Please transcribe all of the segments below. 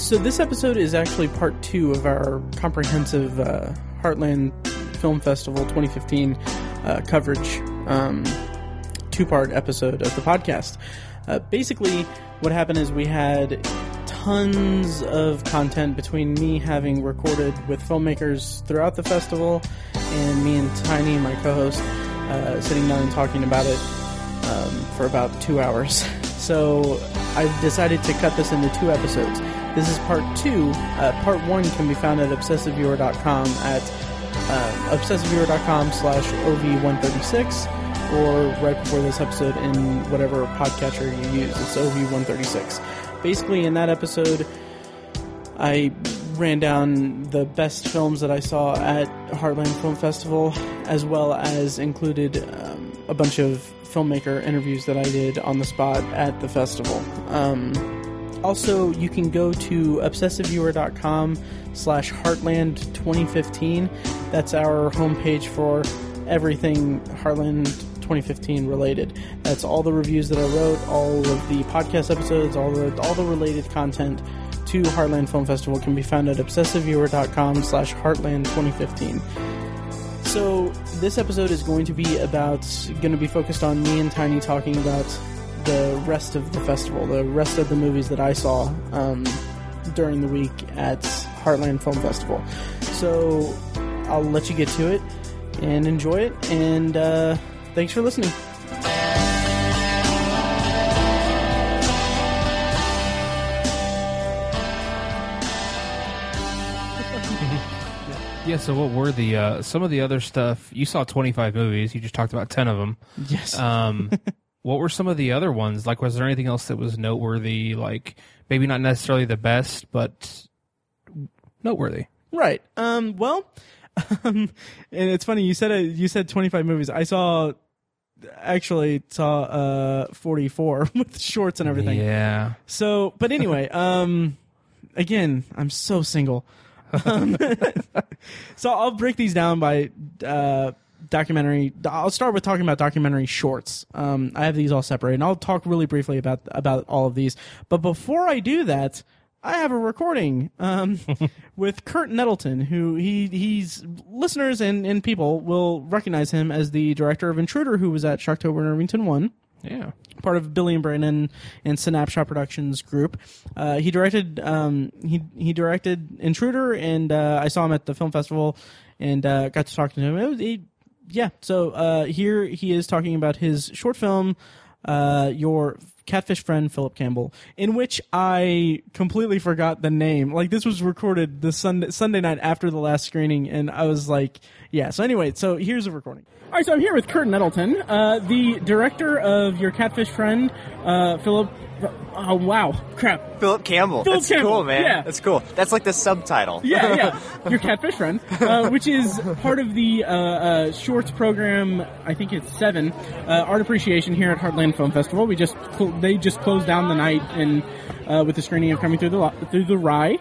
so this episode is actually part two of our comprehensive uh, Heartland Film Festival 2015 uh, coverage, um, two-part episode of the podcast. Uh, basically, what happened is we had tons of content between me having recorded with filmmakers throughout the festival and me and Tiny, my co-host, uh, sitting down and talking about it um, for about two hours. So I've decided to cut this into two episodes. This is part two. Uh, part one can be found at obsessiveviewer.com at uh, obsessiveviewer.com slash OV136 or right before this episode in whatever podcatcher you use. It's OV136. Basically, in that episode, I ran down the best films that I saw at Heartland Film Festival, as well as included um, a bunch of filmmaker interviews that I did on the spot at the festival. Um, also, you can go to obsessiveviewer.com slash heartland 2015. That's our homepage for everything Heartland 2015 related. That's all the reviews that I wrote, all of the podcast episodes, all the all the related content to Heartland Film Festival can be found at obsessiveviewer.com slash heartland 2015. So this episode is going to be about going to be focused on me and Tiny talking about the rest of the festival, the rest of the movies that I saw um, during the week at Heartland Film Festival. So I'll let you get to it and enjoy it. And uh, thanks for listening. Yeah, so what were the uh, some of the other stuff? You saw 25 movies. You just talked about 10 of them. Yes. Um, what were some of the other ones? Like, was there anything else that was noteworthy? Like, maybe not necessarily the best, but noteworthy. Right. Um. Well, um, and it's funny you said it, you said twenty five movies. I saw actually saw uh forty four with shorts and everything. Yeah. So, but anyway, um, again, I'm so single. Um, so I'll break these down by uh documentary. I'll start with talking about documentary shorts. Um, I have these all separated, and I'll talk really briefly about about all of these. But before I do that, I have a recording um, with Kurt Nettleton, who he he's listeners and, and people will recognize him as the director of Intruder, who was at Shocktober in Irvington One Yeah. part of Billy and Brandon and Synapshot Productions group. Uh, he directed um, he he directed Intruder, and uh, I saw him at the film festival and uh, got to talk to him. It was, he, yeah, so uh, here he is talking about his short film, uh, your catfish friend Philip Campbell, in which I completely forgot the name. Like this was recorded the Sunday Sunday night after the last screening, and I was like, yeah. So anyway, so here's the recording. All right, so I'm here with Kurt Nettleton, uh, the director of your catfish friend, uh, Philip. Oh wow, crap. Philip Campbell. Philip That's Campbell, cool, man. yeah. That's cool. That's like the subtitle. Yeah, yeah, your catfish friend, uh, which is part of the uh, uh, shorts program. I think it's seven uh, art appreciation here at Heartland Film Festival. We just cl- they just closed down the night and uh, with the screening of Coming Through the Lo- Through the Rye.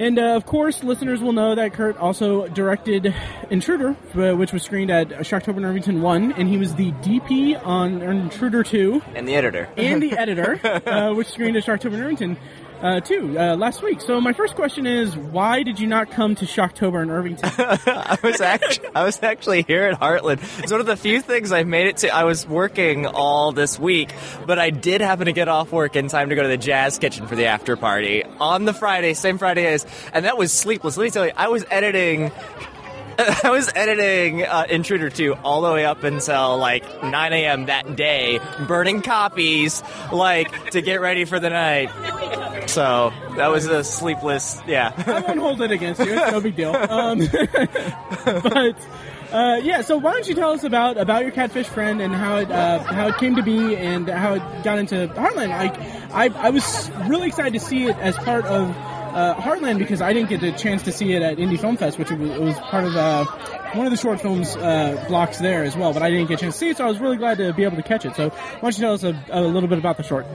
And uh, of course, listeners will know that Kurt also directed Intruder, uh, which was screened at Shocktober in Irvington 1, and he was the DP on Intruder 2 And the editor. and the editor, uh, which screened at Shocktober in Irvington uh, too uh, last week. So my first question is, why did you not come to Shocktober in Irvington? I was actually I was actually here at Heartland. It's one of the few things I've made it to. I was working all this week, but I did happen to get off work in time to go to the Jazz Kitchen for the after party on the Friday, same Friday as, and that was sleepless. Let me tell you, I was editing. I was editing uh, Intruder 2 all the way up until like 9 a.m. that day, burning copies, like to get ready for the night. So that was a sleepless, yeah. I won't hold it against you. It's no big deal. Um, but uh, yeah, so why don't you tell us about about your catfish friend and how it uh, how it came to be and how it got into Heartland? Like, I I was really excited to see it as part of. Uh, Heartland because I didn't get the chance to see it at Indie Film Fest, which it was, it was part of uh, one of the short films uh, blocks there as well. But I didn't get a chance to see it, so I was really glad to be able to catch it. So why don't you tell us a, a little bit about the short?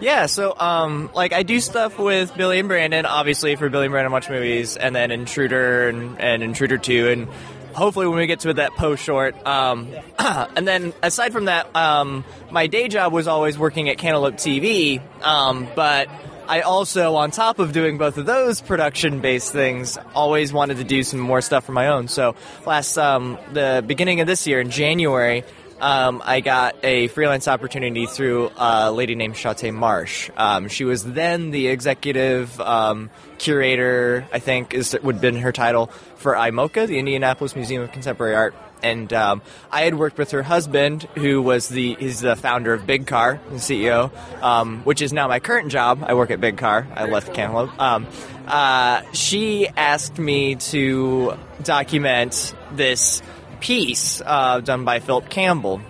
Yeah, so um, like I do stuff with Billy and Brandon, obviously for Billy and Brandon Watch Movies, and then Intruder and, and Intruder Two, and hopefully when we get to that post short. Um, and then aside from that, um, my day job was always working at Cantaloupe TV, um, but I also, on top of doing both of those production-based things, always wanted to do some more stuff for my own. So last, um, the beginning of this year in January, um, I got a freelance opportunity through a lady named Shauta Marsh. Um, she was then the executive um, curator, I think is would have been her title for IMOCA, the Indianapolis Museum of Contemporary Art. And um, I had worked with her husband, who was the he's the founder of Big Car, the CEO, um, which is now my current job. I work at Big Car. I left Cantaloupe. Um, uh, she asked me to document this piece uh, done by Philip Campbell,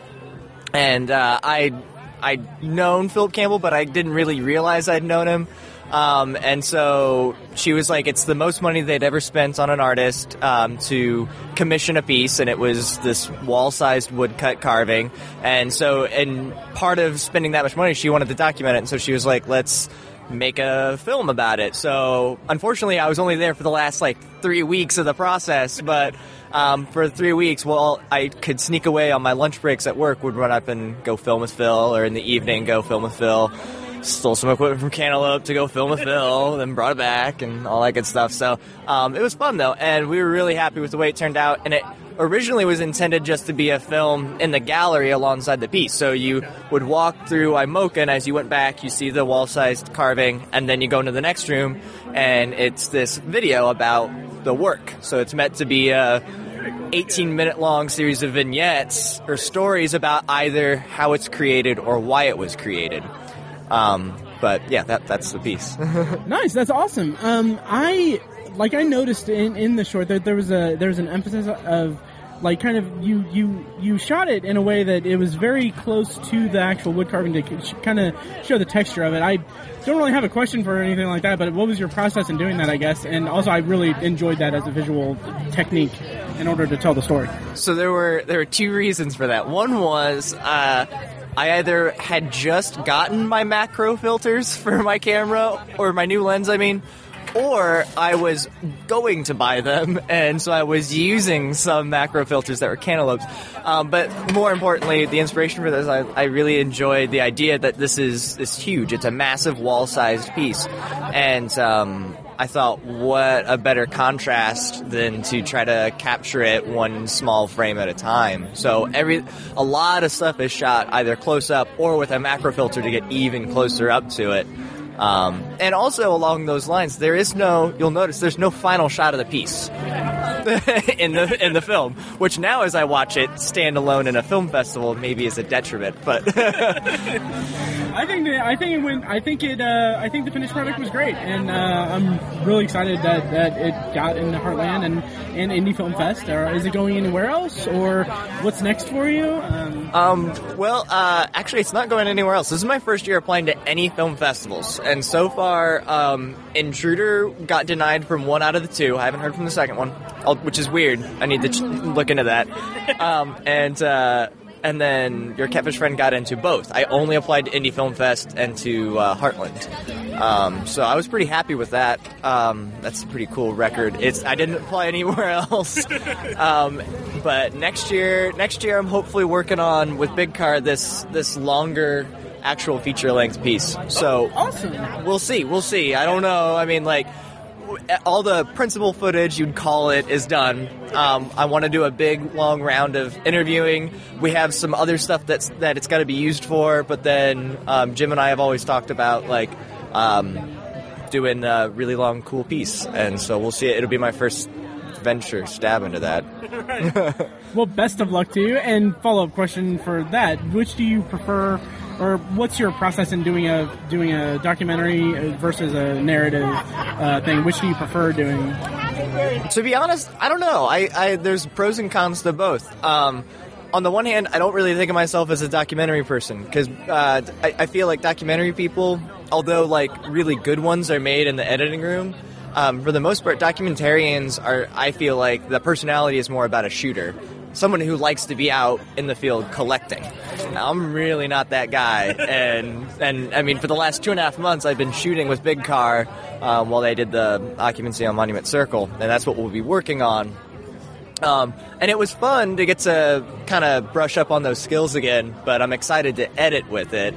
and uh, I I'd known Philip Campbell, but I didn't really realize I'd known him. Um, and so she was like, it's the most money they'd ever spent on an artist um, to commission a piece, and it was this wall-sized woodcut carving. And so, and part of spending that much money, she wanted to document it, and so she was like, let's make a film about it. So, unfortunately, I was only there for the last like three weeks of the process, but um, for three weeks, well, I could sneak away on my lunch breaks at work, would run up and go film with Phil, or in the evening go film with Phil. Stole some equipment from Cantaloupe to go film with Phil, then brought it back and all that good stuff. So um, it was fun though, and we were really happy with the way it turned out. And it originally was intended just to be a film in the gallery alongside the piece. So you would walk through IMOCA, and as you went back, you see the wall-sized carving, and then you go into the next room, and it's this video about the work. So it's meant to be a 18 minute long series of vignettes or stories about either how it's created or why it was created. Um, but yeah, that that's the piece. nice, that's awesome. Um, I like I noticed in, in the short that there was a there was an emphasis of like kind of you you you shot it in a way that it was very close to the actual wood carving to kind of show the texture of it. I don't really have a question for anything like that, but what was your process in doing that? I guess, and also I really enjoyed that as a visual technique in order to tell the story. So there were there were two reasons for that. One was. Uh, I either had just gotten my macro filters for my camera, or my new lens, I mean, or I was going to buy them, and so I was using some macro filters that were cantaloupes. Um, but more importantly, the inspiration for this, I, I, really enjoyed the idea that this is this huge. It's a massive wall-sized piece, and um, I thought, what a better contrast than to try to capture it one small frame at a time. So every, a lot of stuff is shot either close up or with a macro filter to get even closer up to it. Um, and also along those lines, there is no. You'll notice there's no final shot of the piece in the in the film, which now as I watch it stand alone in a film festival maybe is a detriment. But I think that, I think it went. I think it. Uh, I think the finished product was great, and uh, I'm really excited that, that it got in the Heartland and and Indie Film Fest. Or is it going anywhere else, or what's next for you? Um, um well, uh, actually, it's not going anywhere else. This is my first year applying to any film festivals and so far, um, Intruder got denied from one out of the two. I haven't heard from the second one, which is weird. I need to ch- look into that. Um, and uh, and then your catfish friend got into both. I only applied to Indie Film Fest and to uh, Heartland, um, so I was pretty happy with that. Um, that's a pretty cool record. It's I didn't apply anywhere else, um, but next year, next year I'm hopefully working on with Big Car this this longer actual feature length piece. So awesome. We'll see. We'll see. I don't know. I mean, like all the principal footage you'd call it is done. Um, I want to do a big long round of interviewing. We have some other stuff that's that it's got to be used for, but then um, Jim and I have always talked about like um, doing a really long cool piece, and so we'll see. It'll be my first venture stab into that. well, best of luck to you. And follow up question for that: Which do you prefer? Or what's your process in doing a doing a documentary versus a narrative uh, thing? Which do you prefer doing? To be honest, I don't know. I, I there's pros and cons to both. Um, on the one hand, I don't really think of myself as a documentary person because uh, I, I, feel like documentary people, although like really good ones are made in the editing room. Um, for the most part, documentarians are. I feel like the personality is more about a shooter someone who likes to be out in the field collecting. I'm really not that guy, and and I mean, for the last two and a half months, I've been shooting with Big Car um, while they did the occupancy on Monument Circle, and that's what we'll be working on. Um, and it was fun to get to kind of brush up on those skills again, but I'm excited to edit with it.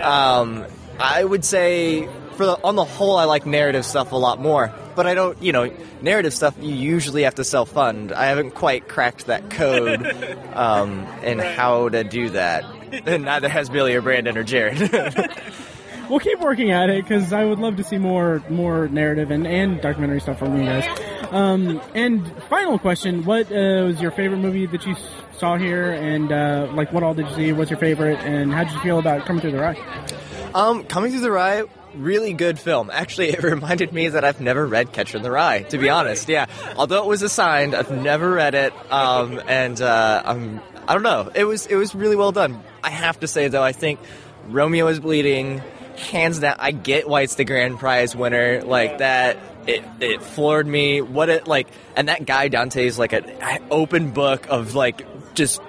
Um, I would say for the on the whole, I like narrative stuff a lot more. But I don't, you know, narrative stuff you usually have to self fund. I haven't quite cracked that code um, and how to do that. And neither has Billy or Brandon or Jared. we'll keep working at it because I would love to see more more narrative and, and documentary stuff from you guys. Um, and final question: What uh, was your favorite movie that you saw here, and uh, like what all did you see? What's your favorite, and how did you feel about Coming Through the Rye? Um, Coming Through the Rye, really good film. Actually, it reminded me that I've never read Catcher in the Rye, to be honest. Yeah. Although it was assigned, I've never read it. Um, and, uh, I'm, I don't know. It was, it was really well done. I have to say though, I think Romeo is Bleeding, hands down, I get why it's the grand prize winner. Like that, it, it floored me. What it, like, and that guy Dante is like an open book of like, just,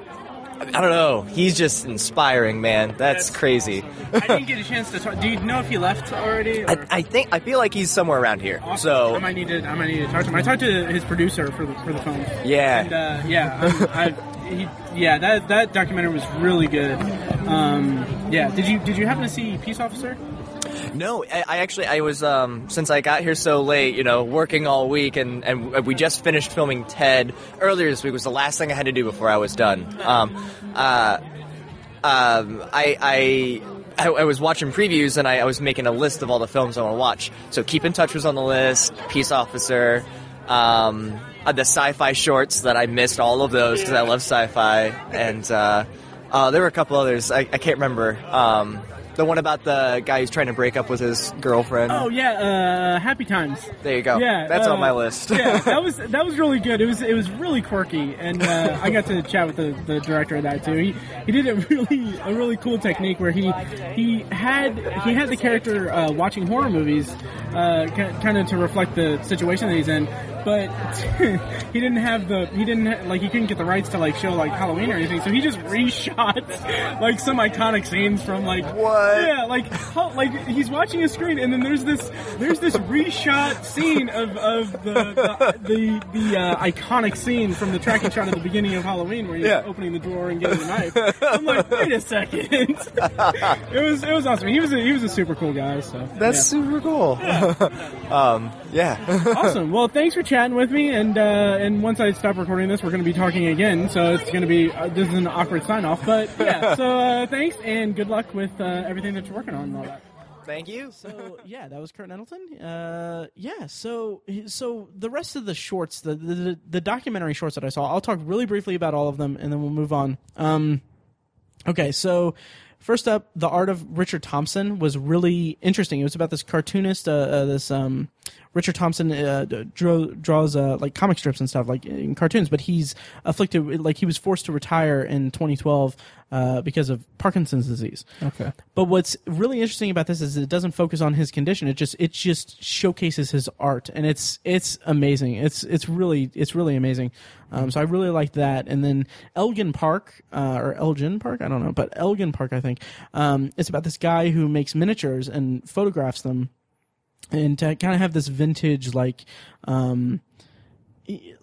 I don't know. He's just inspiring, man. That's, That's crazy. I didn't get a chance to talk. Do you know if he left already? I, I think I feel like he's somewhere around here. Awesome. So I might need to. I might need to talk to him. I talked to his producer for the for the film. Yeah. And uh, yeah, he, yeah. That that documentary was really good. Um, yeah. Did you did you happen to see Peace Officer? No, I, I actually I was um, since I got here so late, you know, working all week, and and we just finished filming Ted earlier this week. Was the last thing I had to do before I was done. Um, uh, um, I. I I, I was watching previews and I, I was making a list of all the films I want to watch. So Keep in Touch was on the list, Peace Officer, um, uh, the sci-fi shorts that I missed all of those because I love sci-fi, and uh, uh, there were a couple others I, I can't remember. Um, the one about the guy who's trying to break up with his girlfriend. Oh yeah, uh, Happy Times. There you go. Yeah, that's uh, on my list. yeah, that was that was really good. It was it was really quirky, and uh, I got to chat with the, the director of that too. He he did a really a really cool technique where he he had he had the character uh, watching horror movies, uh, kind of to reflect the situation that he's in. But he didn't have the he didn't ha- like he couldn't get the rights to like show like Halloween or anything, so he just reshot like some iconic scenes from like What? yeah like how, like he's watching a screen and then there's this there's this reshot scene of, of the the the, the uh, iconic scene from the tracking shot at the beginning of Halloween where he's Yeah. opening the drawer and getting the knife. I'm like, wait a second. it was it was awesome. He was a, he was a super cool guy. So That's yeah. super cool. um, yeah. awesome. Well, thanks for chatting with me, and uh, and once I stop recording this, we're going to be talking again. So it's going to be uh, this is an awkward sign off, but yeah. So uh, thanks and good luck with uh, everything that you're working on and all that. Thank you. So yeah, that was Kurt Nettleton. Uh, yeah. So so the rest of the shorts, the, the the documentary shorts that I saw, I'll talk really briefly about all of them, and then we'll move on. Um, okay. So first up, the art of Richard Thompson was really interesting. It was about this cartoonist, uh, uh, this um, Richard Thompson uh, draw, draws uh, like comic strips and stuff like in cartoons, but he's afflicted like he was forced to retire in 2012 uh, because of Parkinson's disease. Okay. But what's really interesting about this is it doesn't focus on his condition. It just it just showcases his art, and it's it's amazing. It's it's really it's really amazing. Um, so I really like that. And then Elgin Park uh, or Elgin Park, I don't know, but Elgin Park, I think. Um, it's about this guy who makes miniatures and photographs them, and to kind of have this vintage like. Um,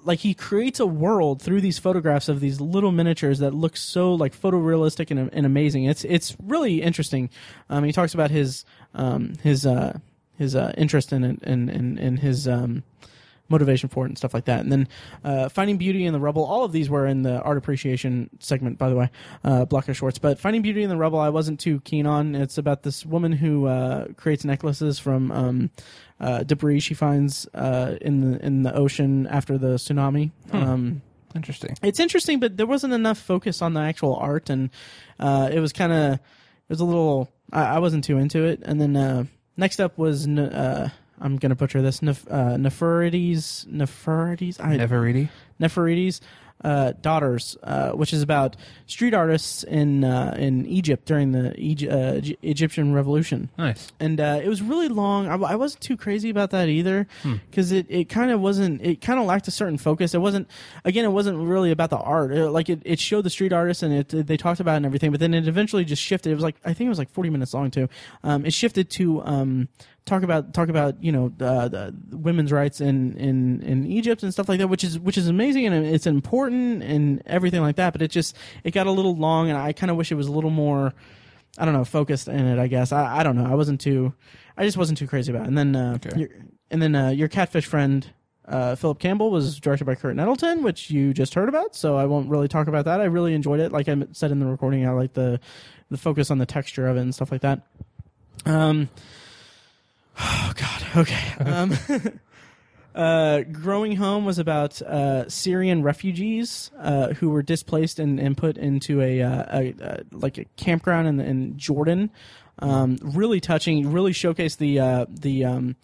like he creates a world through these photographs of these little miniatures that look so like photorealistic and, and amazing. It's it's really interesting. Um, he talks about his um, his uh, his uh, interest in it and in, in his um, motivation for it and stuff like that. And then uh, Finding Beauty in the Rubble. All of these were in the art appreciation segment, by the way, uh, block of shorts. But Finding Beauty in the Rubble, I wasn't too keen on. It's about this woman who uh, creates necklaces from um, uh, debris she finds uh, in the in the ocean after the tsunami. Um, Interesting. it's interesting, but there wasn't enough focus on the actual art, and uh, it was kind of it was a little. I, I wasn't too into it. And then uh, next up was uh, I'm gonna butcher this Nef- uh, Nepherides Nepherides I, Neferiti. Nepherides uh, daughters, uh, which is about street artists in uh, in Egypt during the Egy- uh, Egy- Egyptian Revolution Nice. and uh, it was really long. I, I wasn't too crazy about that either because it, it kind of wasn't. It kind of lacked a certain focus. It wasn't. Again, it wasn't really about the art. It, like it, it showed the street artists and it they talked about it and everything. But then it eventually just shifted. It was like I think it was like forty minutes long too. Um, it shifted to um, talk about talk about you know uh, the women's rights in, in in Egypt and stuff like that, which is which is amazing and it's important and everything like that. But it just it got a little long, and I kind of wish it was a little more I don't know, focused in it. I guess I, I don't know. I wasn't too, I just wasn't too crazy about it. And then, uh, Okay. your, and then uh, your catfish friend. Uh, Philip Campbell was directed by Kurt Nettleton, which you just heard about, so I won't really talk about that. I really enjoyed it. Like I said in the recording, I like the the focus on the texture of it and stuff like that. Um, oh God, okay. Um, uh, Growing Home was about uh, Syrian refugees uh, who were displaced and, and put into a, uh, a, a like a campground in, in Jordan. Um, really touching. Really showcased the uh, the um,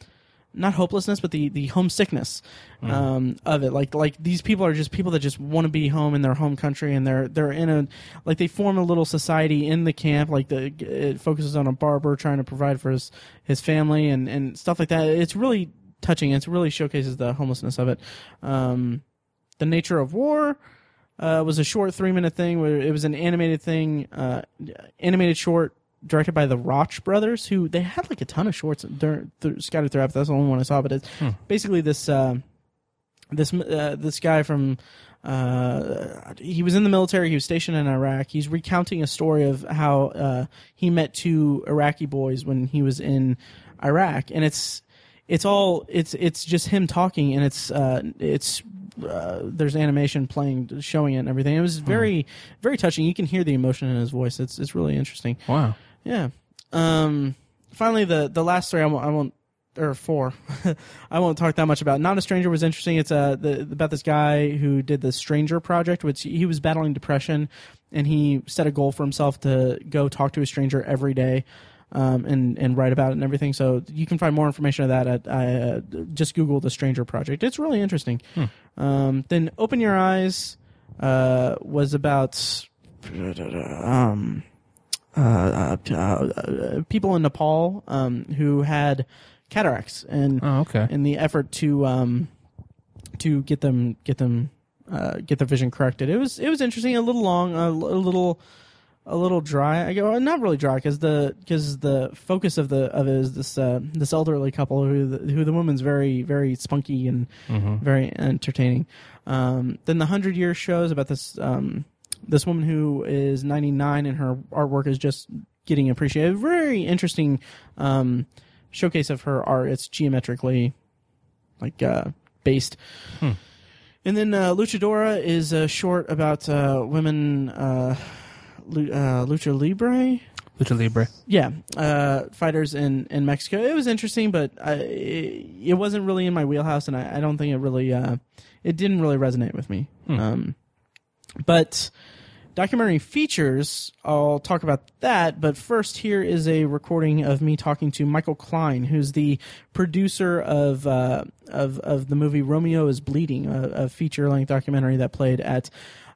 not hopelessness, but the the homesickness um, of it. Like like these people are just people that just want to be home in their home country, and they're they're in a like they form a little society in the camp. Like the it focuses on a barber trying to provide for his his family and and stuff like that. It's really touching. It really showcases the homelessness of it. Um, the nature of war. Uh, was a short three minute thing where it was an animated thing, uh, animated short directed by the Rauch brothers, who they had like a ton of shorts dur- th- scattered throughout. That's the only one I saw, but it's basically this uh, this uh, this guy from uh, he was in the military. He was stationed in Iraq. He's recounting a story of how uh, he met two Iraqi boys when he was in Iraq, and it's it's all it's it's just him talking, and it's uh, it's uh, there's animation playing, showing it, and everything. It was very very touching. You can hear the emotion in his voice. It's it's really interesting. Wow. Yeah. Um. Finally, the the last story I won't, I won't or four, I won't talk that much about. Not a stranger was interesting. It's uh the, about this guy who did the Stranger Project, which he was battling depression, and he set a goal for himself to go talk to a stranger every day. Um, and and write about it and everything. So you can find more information of that at uh, just Google the Stranger Project. It's really interesting. Um, then Open Your Eyes uh, was about um, uh, uh, uh, people in Nepal um, who had cataracts, and Oh, okay. in the effort to um, to get them get them uh, get their vision corrected. It was it was interesting, a little long, a, a little a little dry. I go not really dry because the because the focus of the of it is this uh, this elderly couple who the, who the woman's very very spunky and very entertaining. Um, then the hundred year shows about this um, this woman who is 99 and her artwork is just getting appreciated. Very interesting um, showcase of her art. It's geometrically like uh, based. And then uh, Luchadora is a short about uh, women uh, uh, lucha libre. Lucha Libre. Yeah, uh, fighters in, in Mexico. It was interesting, but I, it wasn't really in my wheelhouse, and I, I don't think it really uh, it didn't really resonate with me. Um, but documentary features, I'll talk about that. But first, here is a recording of me talking to Michael Klein, who's the producer of uh, of of the movie Romeo is Bleeding, a, a feature length documentary that played at.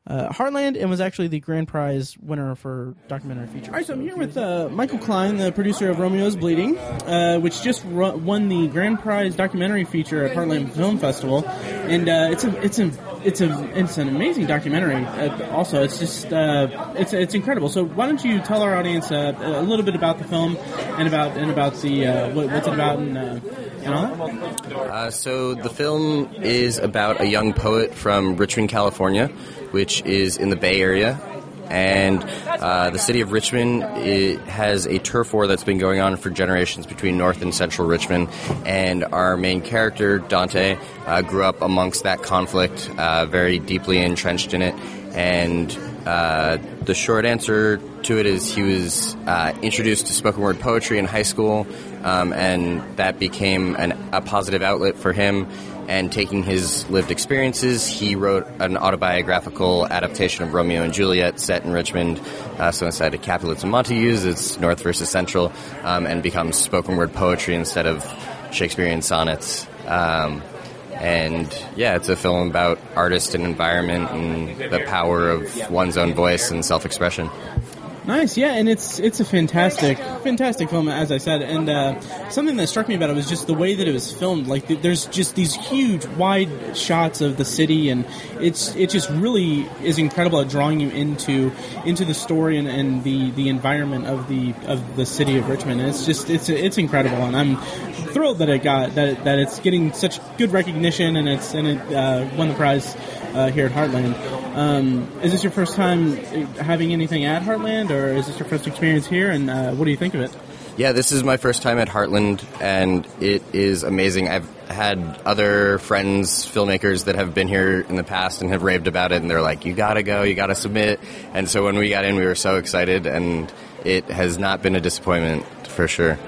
Uh, Heartland and was actually the grand prize winner for documentary feature. All right, so I'm here with uh, Michael Klein, the producer of Romeo's Bleeding, uh, which just ru- won the grand prize documentary feature at Heartland Film Festival, and uh, it's a it's a it's a it's an amazing documentary. Uh, also, it's just uh, it's it's incredible. So why don't you tell our audience uh, a little bit about the film and about and about the uh, what, what's it about and uh, and all that? Uh, so the film is about a young poet from Richmond, California, which is in the Bay Area. And uh, the city of Richmond has a turf war that's been going on for generations between North and Central Richmond. And our main character, Dante, uh, grew up amongst that conflict, uh, very deeply entrenched in it. And uh, the short answer to it is he was uh, introduced to spoken word poetry in high school, um, and that became an, a positive outlet for him. And taking his lived experiences, he wrote an autobiographical adaptation of Romeo and Juliet set in Richmond. Uh, so instead of Capulets and Montagues, it's North versus Central, um, and becomes spoken word poetry instead of Shakespearean sonnets. Um, and yeah, it's a film about artist and environment and the power of one's own voice and self-expression. Nice, yeah, and it's it's a fantastic, fantastic film, as I said. And uh, something that struck me about it was just the way that it was filmed. Like, th- there's just these huge, wide shots of the city, and it's it just really is incredible at drawing you into into the story and, and the, the environment of the of the city of Richmond. And it's just it's it's incredible, and I'm thrilled that it got that that it's getting such good recognition and it's and it uh, won the prize uh, here at Heartland. Um, is this your first time having anything at Heartland, or is this your first experience here? And uh, what do you think of it? Yeah, this is my first time at Heartland, and it is amazing. I've had other friends, filmmakers that have been here in the past and have raved about it, and they're like, "You gotta go, you gotta submit." And so when we got in, we were so excited, and it has not been a disappointment for sure.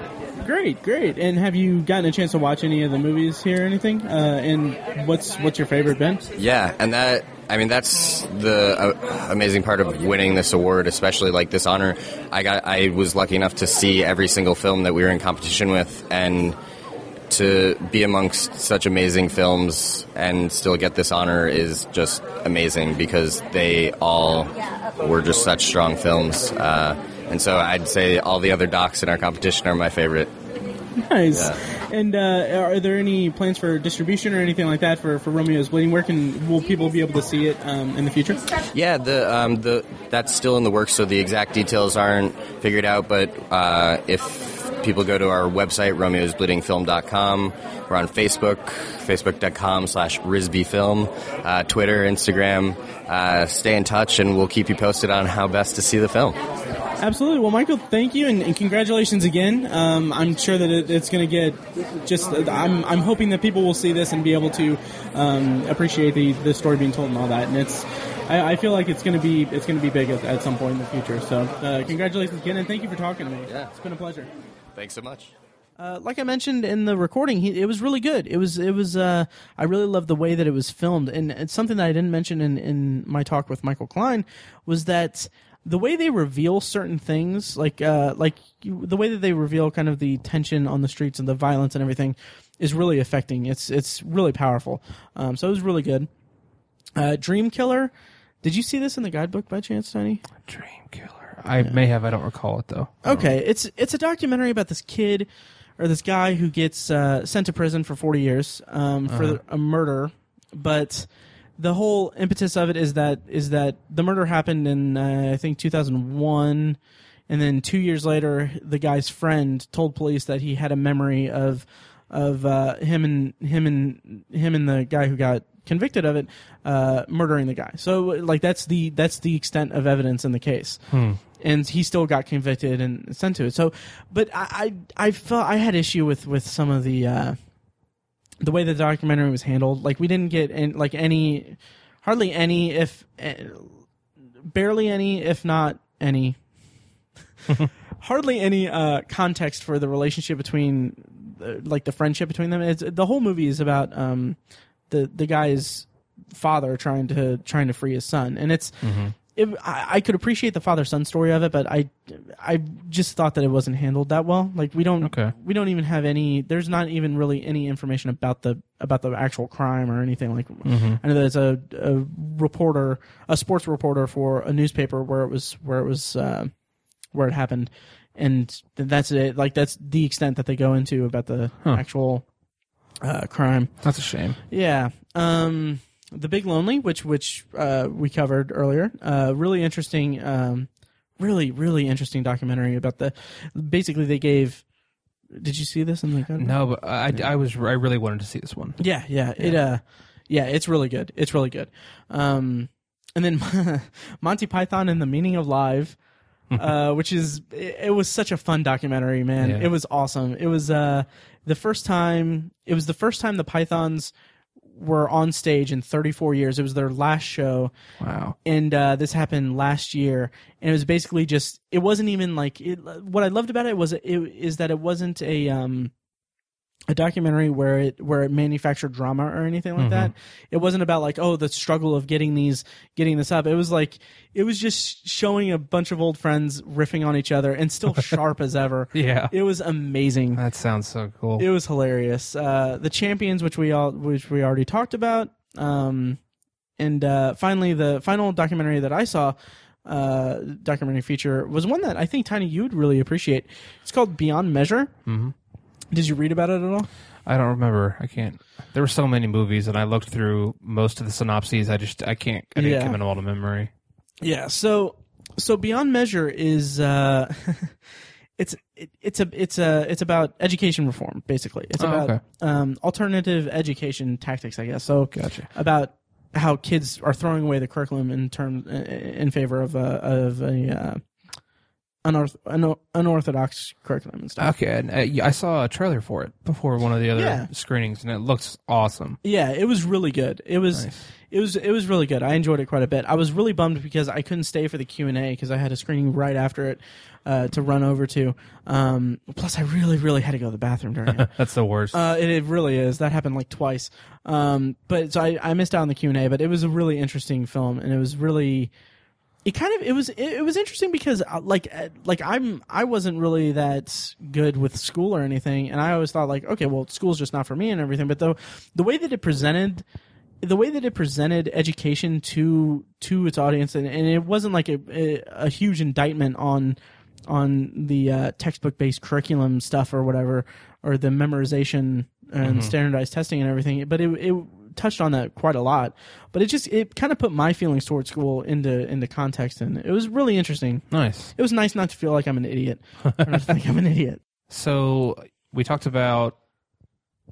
Great, great. And have you gotten a chance to watch any of the movies here or anything? Uh, and what's what's your favorite been? Yeah, and that I mean that's the uh, amazing part of winning this award, especially like this honor. I got I was lucky enough to see every single film that we were in competition with, and to be amongst such amazing films and still get this honor is just amazing because they all were just such strong films. Uh, and so I'd say all the other docs in our competition are my favorite. Nice. Yeah. And uh, are there any plans for distribution or anything like that for, for Romeo's Bleeding? Where can will people be able to see it um, in the future? Yeah, the um, the that's still in the works, so the exact details aren't figured out. But uh, if people go to our website, romeosbleedingfilm.com, we're on Facebook, facebook.com slash risbyfilm, uh, Twitter, Instagram. Uh, stay in touch, and we'll keep you posted on how best to see the film. Absolutely. Well, Michael, thank you and, and congratulations again. Um, I'm sure that it, it's going to get just. I'm, I'm hoping that people will see this and be able to um, appreciate the, the story being told and all that. And it's. I, I feel like it's going to be it's going to be big at, at, some point in the future. So, uh, congratulations again, and thank you for talking to me. Yeah, it's been a pleasure. Thanks so much. Uh, like I mentioned in the recording, he, it was really good. It was, it was. Uh, I really loved the way that it was filmed, and it's something that I didn't mention in, in my talk with Michael Klein was that the way they reveal certain things, like uh, like you, the way that they reveal kind of the tension on the streets and the violence and everything, is really affecting. It's it's really powerful. Um, so it was really good. Uh, Dream Killer. Did you see this in the guidebook by chance, Tiny? Dream Killer. I may have. I don't recall it though. Okay, it's it's a documentary about this kid or this guy who gets uh, sent to prison for forty years um, for uh-huh. a murder, but the whole impetus of it is that is that the murder happened in uh, I think 2001 and then 2 years later the guy's friend told police that he had a memory of of uh, him and him and him and the guy who got convicted of it uh, murdering the guy. So like that's the that's the extent of evidence in the case. And he still got convicted and sent to it. So, but I, I, I felt I had issue with with some of the uh, the way the documentary was handled. Like we didn't get in, like any, hardly any, if eh, barely any, if not any, hardly any uh, context for the relationship between, uh, like the friendship between them. It's the whole movie is about um, the the guy's father trying to trying to free his son, and it's mm-hmm it, I, I, could appreciate the father son story of it, but I, I just thought that it wasn't handled that well. Like we don't, okay. we don't even have any. There's not even really any information about the about the actual crime or anything. Like mm-hmm. I know there's a, a reporter, a sports reporter for a newspaper where it was where it was uh, where it happened, and that's it. Like that's the extent that they go into about the huh. actual uh, crime. That's a shame. Yeah. Um, the Big Lonely, which which uh, we covered earlier, uh, really interesting, um, really really interesting documentary about the. Basically, they gave. Did you see this in the? No, but I, I was I really wanted to see this one. Yeah, yeah, yeah. it uh, yeah, it's really good. It's really good. Um, and then Monty Python and the Meaning of Life. uh, which is it, it, was such a fun documentary, man. Yeah. It was awesome. It was uh, the first time. It was the first time the Pythons were on stage in 34 years. It was their last show. Wow. And uh, this happened last year, and it was basically just. It wasn't even like it, what I loved about it was it is that it wasn't a um a documentary where it where it manufactured drama or anything like mm-hmm. that. It wasn't about like oh the struggle of getting these getting this up. It was like it was just showing a bunch of old friends riffing on each other and still sharp as ever. Yeah, it was amazing. That sounds so cool. It was hilarious. Uh, the champions, which we all which we already talked about, um, and uh, finally the final documentary that I saw. Uh, documentary feature was one that I think Tiny you would really appreciate. It's called Beyond Measure. Mm-hmm did you read about it at all? I don't remember. I can't. There were so many movies, and I looked through most of the synopses. I just I can't. I didn't yeah. them all to memory. Yeah. So so Beyond Measure is uh, it's it, it's a it's a it's about education reform basically. It's Oh, about okay. um, alternative education tactics, I guess. So Gotcha. about how kids are throwing away the curriculum in terms in favor of a of a uh, unorth, un, unorthodox curriculum and stuff. Okay, and uh, I saw a trailer for it before one of the other Yeah. screenings, and it looks awesome. Yeah, it was really good. It was Nice. it was it was really good. I enjoyed it quite a bit. I was really bummed because I couldn't stay for the Q and A because I had a screening right after it uh, to run over to. Um, plus, I really really had to go to the bathroom during it. That's the worst. Uh, it, it really is. That happened like twice. Um, but so I, I missed out on the Q and A, but it was a really interesting film, and it was really, it kind of it was it, was interesting because uh, like uh, like I'm I wasn't really that good with school or anything, and I always thought like okay, well, school's just not for me and everything. But the the way that it presented. The way that it presented education to to its audience, and, and it wasn't like a, a, a huge indictment on on the uh, textbook based curriculum stuff or whatever, or the memorization and standardized testing and everything. But it it touched on that quite a lot. But it just it kind of put my feelings towards school into into context, and it was really interesting. nice. It was nice not to feel like I'm an idiot or to think I'm an idiot. So we talked about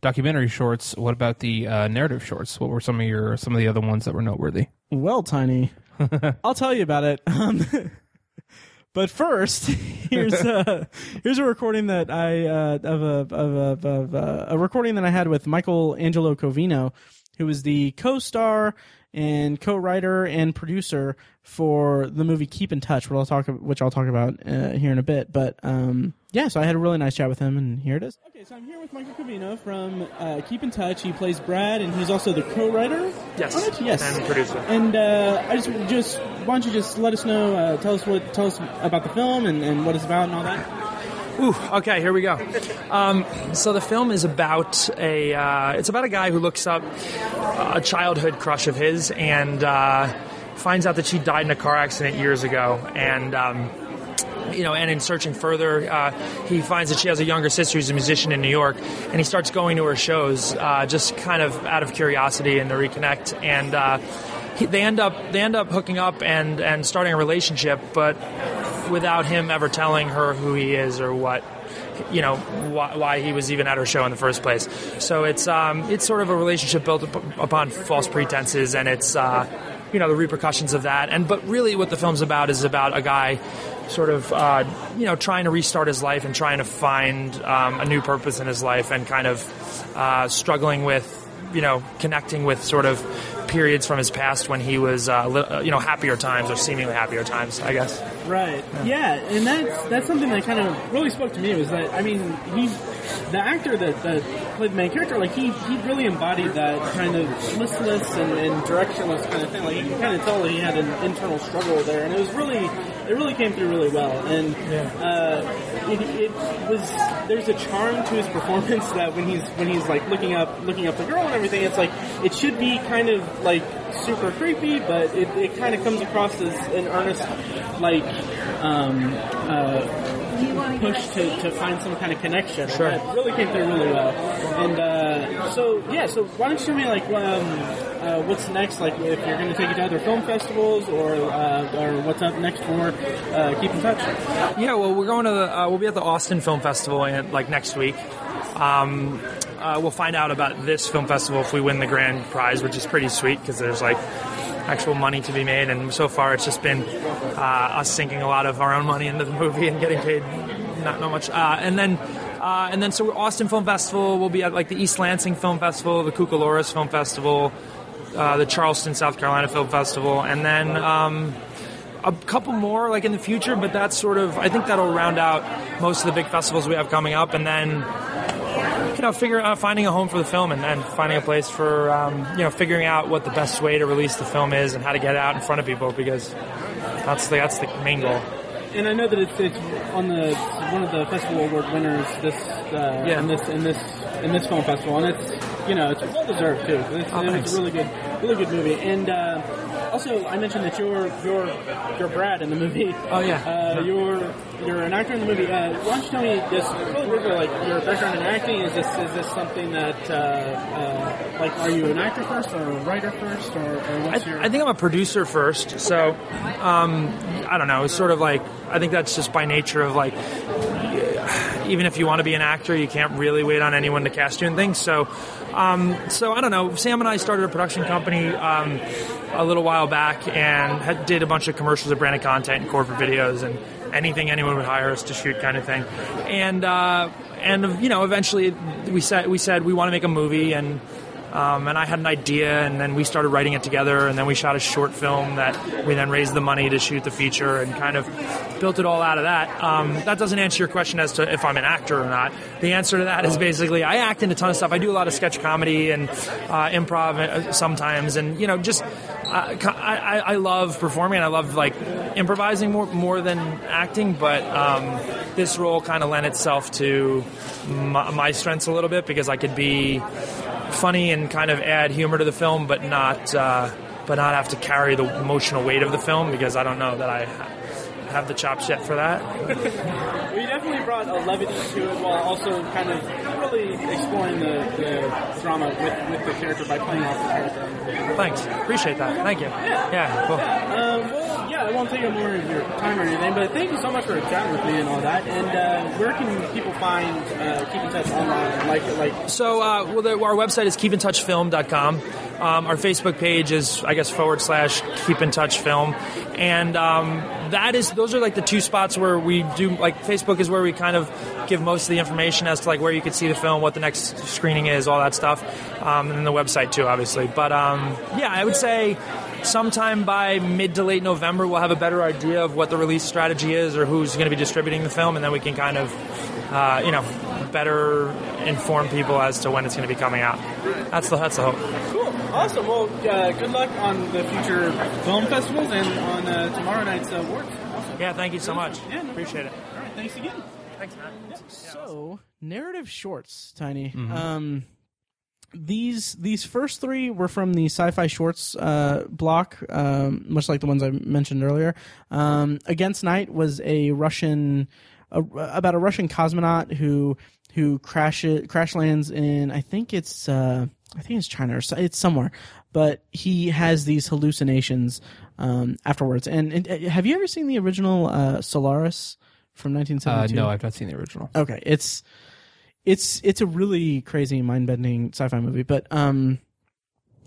documentary shorts. What about the uh, narrative shorts? What were some of your some of the other ones that were noteworthy? Well, Tiny, I'll tell you about it. Um, but first, here's a here's a recording that I uh, of a of a, of a, a recording that I had with Michael Angelo Covino, who is the co-star and co-writer and producer for the movie Keep in Touch, which I'll talk which I'll talk about uh, here in a bit. But um, yeah, so I had a really nice chat with him, and here it is. Okay, so I'm here with Michael Covino from uh, Keep in Touch. He plays Brad, and he's also the co-writer. Yes, on it? yes, and producer. and uh, I just, just why don't you just let us know, uh, tell us what, tell us about the film and, and what it's about and all that. Ooh, okay, here we go. Um, so the film is about a uh, it's about a guy who looks up a childhood crush of his and uh, finds out that she died in a car accident years ago, and. Um, you know, and in searching further, uh, he finds that she has a younger sister who's a musician in New York, and he starts going to her shows uh, just kind of out of curiosity and to reconnect. And uh, he, they end up they end up hooking up and and starting a relationship, but without him ever telling her who he is or what you know why, why he was even at her show in the first place. So it's um, it's sort of a relationship built up upon false pretenses, and it's uh, you know the repercussions of that. And but really, what the film's about is about a guy sort of uh, you know trying to restart his life and trying to find um, a new purpose in his life, and kind of uh, struggling with you know connecting with sort of periods from his past when he was uh, li- uh, you know happier times or seemingly happier times, I guess. Right. Yeah, and that's that's something that kind of really spoke to me was that I mean he, the actor that, that played the main character, like he he really embodied that kind of listless and, and directionless kind of thing. Like you can kind of tell that he had an internal struggle there, and it was really it really came through really well. And uh, it, it was there's a charm to his performance that when he's when he's like looking up looking up the girl and everything, it's like it should be kind of like super creepy, but it, it kind of comes across as an earnest like um, uh, push to, to find some kind of connection. Sure. That really came through really well. And uh, so yeah, so why don't you tell me like um, uh, what's next? Like if you're going to take it to other film festivals or uh, or what's up next for uh, Keep in Touch. Yeah, well, we're going to the. Uh, we'll be at the Austin Film Festival in, like next week. Um, uh, we'll find out about this film festival if we win the grand prize, which is pretty sweet because there's like actual money to be made, and so far it's just been uh, us sinking a lot of our own money into the movie and getting paid not not much. Uh, and then. Uh, and then, so Austin Film Festival. We'll be at like the East Lansing Film Festival, the Cucalorus Film Festival, uh, the Charleston, South Carolina Film Festival, and then um, a couple more like in the future, but that's sort of I think that'll round out most of the big festivals we have coming up, and then you know figure out finding a home for the film and then finding a place for um, you know figuring out what the best way to release the film is and how to get it out in front of people because that's the that's the main goal. And I know that it's, it's on the one of the festival award winners this uh, Yeah. in this in this in this film festival, and it's you know it's well deserved too. It's, Oh, it was a really good really good movie. And uh, also, I mentioned that you're you're you're Brad in the movie. Oh, yeah. uh, you're you're an actor in the movie. Uh, why don't you tell me just really briefly, like your background in acting? Is this is this something that uh, uh, like are you an actor first or a writer first or, or I, your? I think I'm a producer first, so um, I don't know. It's sort of like I think that's just by nature of like even if you want to be an actor, you can't really wait on anyone to cast you in things. So, um, so I don't know. Sam and I started a production company um, a little while back and had, did a bunch of commercials of branded content and corporate videos and anything anyone would hire us to shoot, kind of thing. And uh, and you know, eventually we said we said we want to make a movie and. Um, and I had an idea, and then we started writing it together, and then we shot a short film that we then raised the money to shoot the feature, and kind of built it all out of that. Um, that doesn't answer your question as to if I'm an actor or not. The answer to that is basically I act in a ton of stuff. I do a lot of sketch comedy and uh, improv uh, sometimes, and you know, just uh, I, I, love performing. and I love like improvising more more than acting, but um, this role kind of lent itself to my, my strengths a little bit because I could be funny and kind of add humor to the film, but not uh, but not have to carry the emotional weight of the film because I don't know that I have the chops yet for that. we definitely brought a levity to it while also kind of really exploring the, the drama with, with the character by playing off the character. Thanks. Appreciate that. Thank you. Yeah. Yeah, cool. Yeah, um, well, yeah, I won't take up more of your time or anything, but thank you so much for chatting with me and all that. And uh, where can people find uh, Keep in Touch online? Like, like so, uh, well, the, our website is keepintouchfilm.com. Um, our Facebook page is, I guess, forward slash Keep in Touch Film, and um, that is those are like the two spots where we do like Facebook is where we kind of give most of the information as to like where you could see the film, what the next screening is, all that stuff, um, and then the website too, obviously. But um, yeah, I would say sometime by mid to late November we'll have a better idea of what the release strategy is or who's going to be distributing the film, and then we can kind of uh, you know better inform people as to when it's going to be coming out. That's the that's the hope. Cool. Awesome. Well, uh, good luck on the future film festivals and on uh, tomorrow night's awards. Awesome. Yeah, thank you so much. Yeah, no appreciate problem. it. All right, thanks again. Thanks, man. Yeah. So narrative shorts, Tiny. Um, these these first three were from the sci-fi shorts uh, block, um, much like the ones I mentioned earlier. Um, Against Night was a Russian a, about a Russian cosmonaut who who crash crash lands in I think it's uh, I think it's China or so, it's somewhere, but he has these hallucinations um, afterwards. And, and uh, have you ever seen the original uh, Solaris from Uh, 1972? no, I've not seen the original. Okay, it's it's it's a really crazy, mind bending sci-fi movie, but um,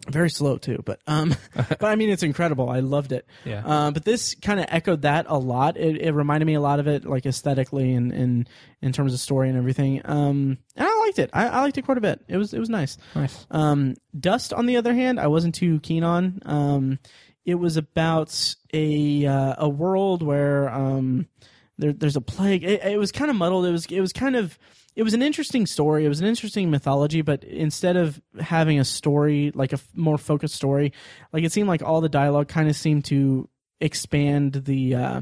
very slow too. But um, but I mean, it's incredible. I loved it. Yeah. Uh, but this kind of echoed that a lot. It, it reminded me a lot of it, like aesthetically and and in terms of story and everything. Um, and I liked it. I, I liked it quite a bit. It was it was nice. Nice. Um, Dust, on the other hand, I wasn't too keen on. Um, it was about a uh, a world where um, there, there's a plague. It, it was kind of muddled. It was it was kind of it was an interesting story. It was an interesting mythology, but instead of having a story like a f- more focused story, like it seemed like all the dialogue kind of seemed to expand the uh,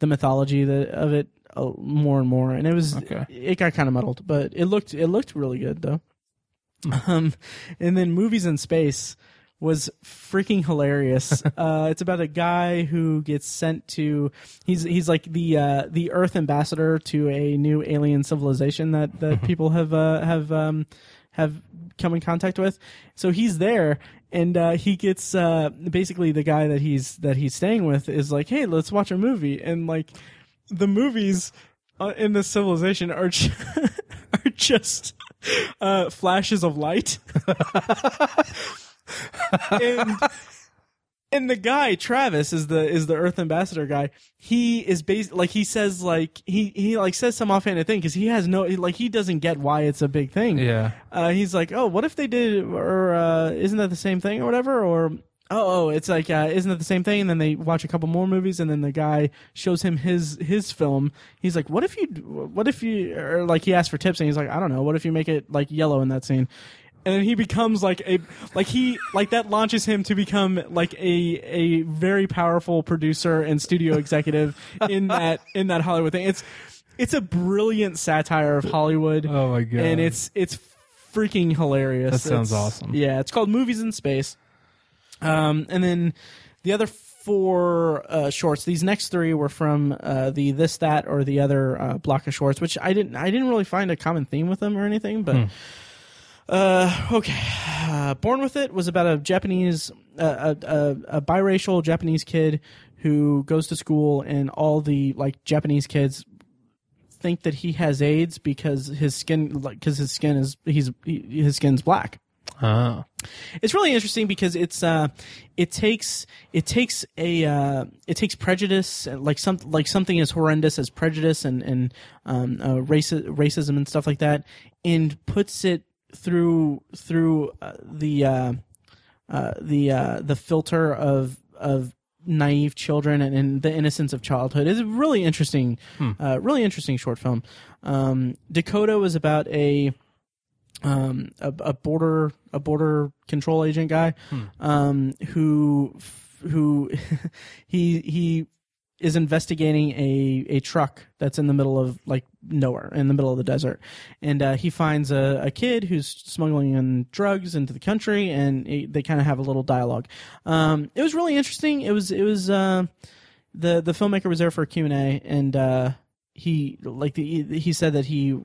the mythology that, of it uh, more and more, and it was Okay. it got kind of muddled. But it looked it looked really good though. Um, and then movies in space was freaking hilarious. uh, it's about a guy who gets sent to he's he's like the uh, the Earth ambassador to a new alien civilization that that people have uh, have um, have come in contact with. So he's there, and uh, he gets uh, basically the guy that he's that he's staying with is like, hey, let's watch a movie, and like the movies uh, in this civilization are are just uh, flashes of light. and and the guy Travis is the is the Earth Ambassador guy. He is based like he says like he he like says some offhanded thing because he has no like he doesn't get why it's a big thing. Yeah. Uh, he's like, oh, what if they did or uh, isn't that the same thing or whatever or. Oh, oh, it's like, uh, isn't it the same thing? And then they watch a couple more movies, and then the guy shows him his his film. He's like, "What if you, what if you, or like he asks for tips, and he's like, I don't know, what if you make it like yellow in that scene?" And then he becomes like a like he like that launches him to become like a a very powerful producer and studio executive in that in that Hollywood thing. It's it's a brilliant satire of Hollywood. Oh my God. And it's it's freaking hilarious. That sounds It's- awesome. Yeah, it's called Movies in Space. Um, and then the other four uh, shorts. These next three were from uh, the this that or the other uh, block of shorts, which I didn't I didn't really find a common theme with them or anything, but. Uh, okay. Uh, Born with It was about a Japanese, uh, a, a, a biracial Japanese kid who goes to school, and all the like Japanese kids think that he has AIDS because his skin, like, because his skin is he's he, his skin's black. Oh. It's really interesting because it's uh, it takes it takes a uh, it takes prejudice like some like something as horrendous as prejudice and and um, uh, raci- racism and stuff like that, and puts it through through uh, the uh, uh, the uh, the filter of of naive children and, and the innocence of childhood. is a really interesting, uh, really interesting short film. Um, Dakota was about a um, a, a border a border control agent guy um, who who he he is investigating a, a truck that's in the middle of like nowhere in the middle of the desert. And uh, he finds a, a kid who's smuggling in drugs into the country and he- they kind of have a little dialogue. Um, it was really interesting. It was it was uh, the the filmmaker was there for a Q&A and uh, he like the, he said that he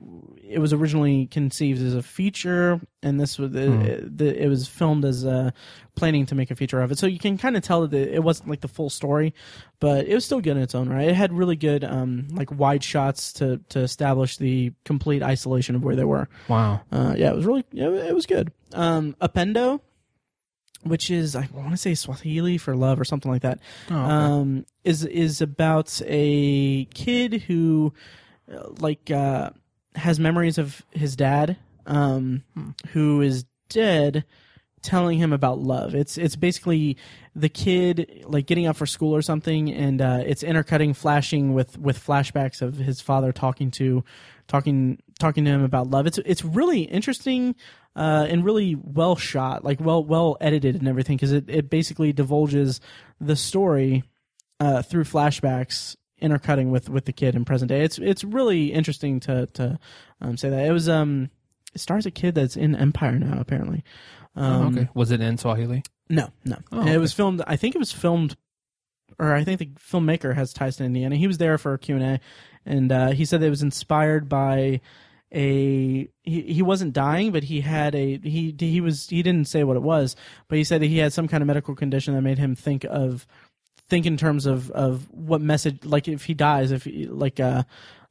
it was originally conceived as a feature and this was it, the, it was filmed as uh planning to make a feature of it. So you can kind of tell that it wasn't like the full story but it was still good in its own right. It had really good um like wide shots to to establish the complete isolation of where they were. Wow. uh yeah it was really it was good. Um Upendo which is I want to say Swahili for love or something like that. Um, is is about a kid who, uh, like, uh, has memories of his dad, um, who is dead, telling him about love. It's it's basically the kid like getting up for school or something, and uh, it's intercutting, flashing with with flashbacks of his father talking to, talking talking to him about love. It's it's really interesting uh, and really well shot, like well well edited and everything, because it, it basically divulges the story uh, through flashbacks intercutting with with the kid in present day. It's it's really interesting to to um, say that it was um it stars a kid that's in Empire now apparently. Um, okay. Was it in Swahili? No, no. Oh, And It was filmed. I think it was filmed, or I think the filmmaker has ties to Indiana. He was there for a Q and A, and uh, he said it was inspired by a. He, he wasn't dying, but he had a he he was he didn't say what it was, but he said that he had some kind of medical condition that made him think of think in terms of of what message like if he dies if he, like uh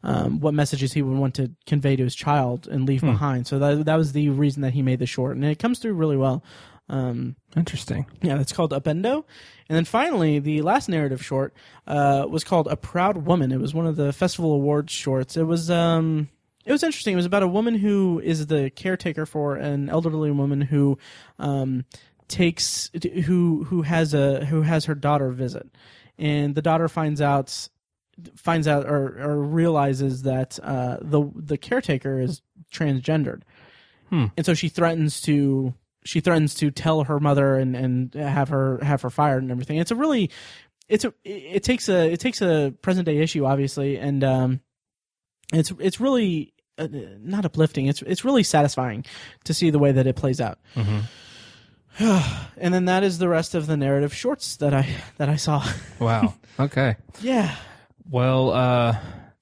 um, what messages he would want to convey to his child and leave behind. So that that was the reason that he made the short, and it comes through really well. Um, Interesting. yeah, it's called Upendo. And then finally, the last narrative short uh, was called A Proud Woman. It was one of the festival awards shorts. It was um, it was interesting. It was about a woman who is the caretaker for an elderly woman who um, takes who who has a who has her daughter visit, and the daughter finds out finds out or, or realizes that uh, the the caretaker is transgendered, hmm. and so she threatens to she threatens to tell her mother and, and have her have her fired and everything. It's a really it's a it takes a it takes a present day issue obviously and um it's it's really uh, not uplifting. It's it's really satisfying to see the way that it plays out. and then that is the rest of the narrative shorts that I that I saw. Wow. okay. yeah. Well, uh,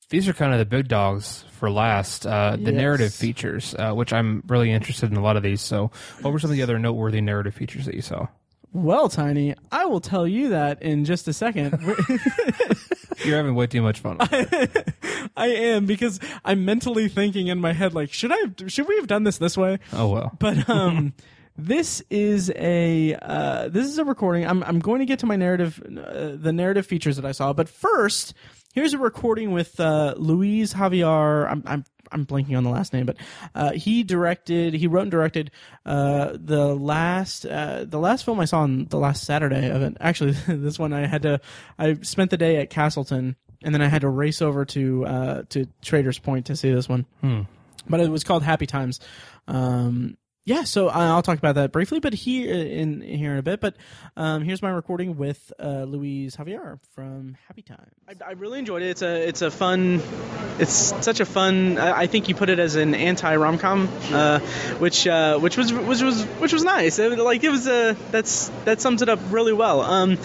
these are kind of the big dogs for last. Uh, the Yes. narrative features, uh, which I'm really interested in a lot of these. So, what were some of the other noteworthy narrative features that you saw? Well, Tiny, I will tell you that in just a second. You're having way too much fun. I am because I'm mentally thinking in my head like, should I should we have done this this way? oh well. But um, this is a uh, this is a recording. I'm I'm going to get to my narrative, uh, the narrative features that I saw. But first, here's a recording with uh, Luis Javier. I'm I'm I'm blanking on the last name, but uh, he directed, he wrote and directed uh, the last uh, the last film I saw on the last Saturday of it. Actually, this one I had to I spent the day at Castleton. And then I had to race over to uh, to Traders Point to see this one but it was called Happy Times. Um, yeah, so I- I'll talk about that briefly, but here in here in a bit. But um, here's my recording with uh, Javier from Happy Times. I, I really enjoyed it. It's a it's a fun, it's such a fun. I, think you put it as an anti rom com, uh, which uh, which was which was which was nice. It, like it was a that's that sums it up really well. Um,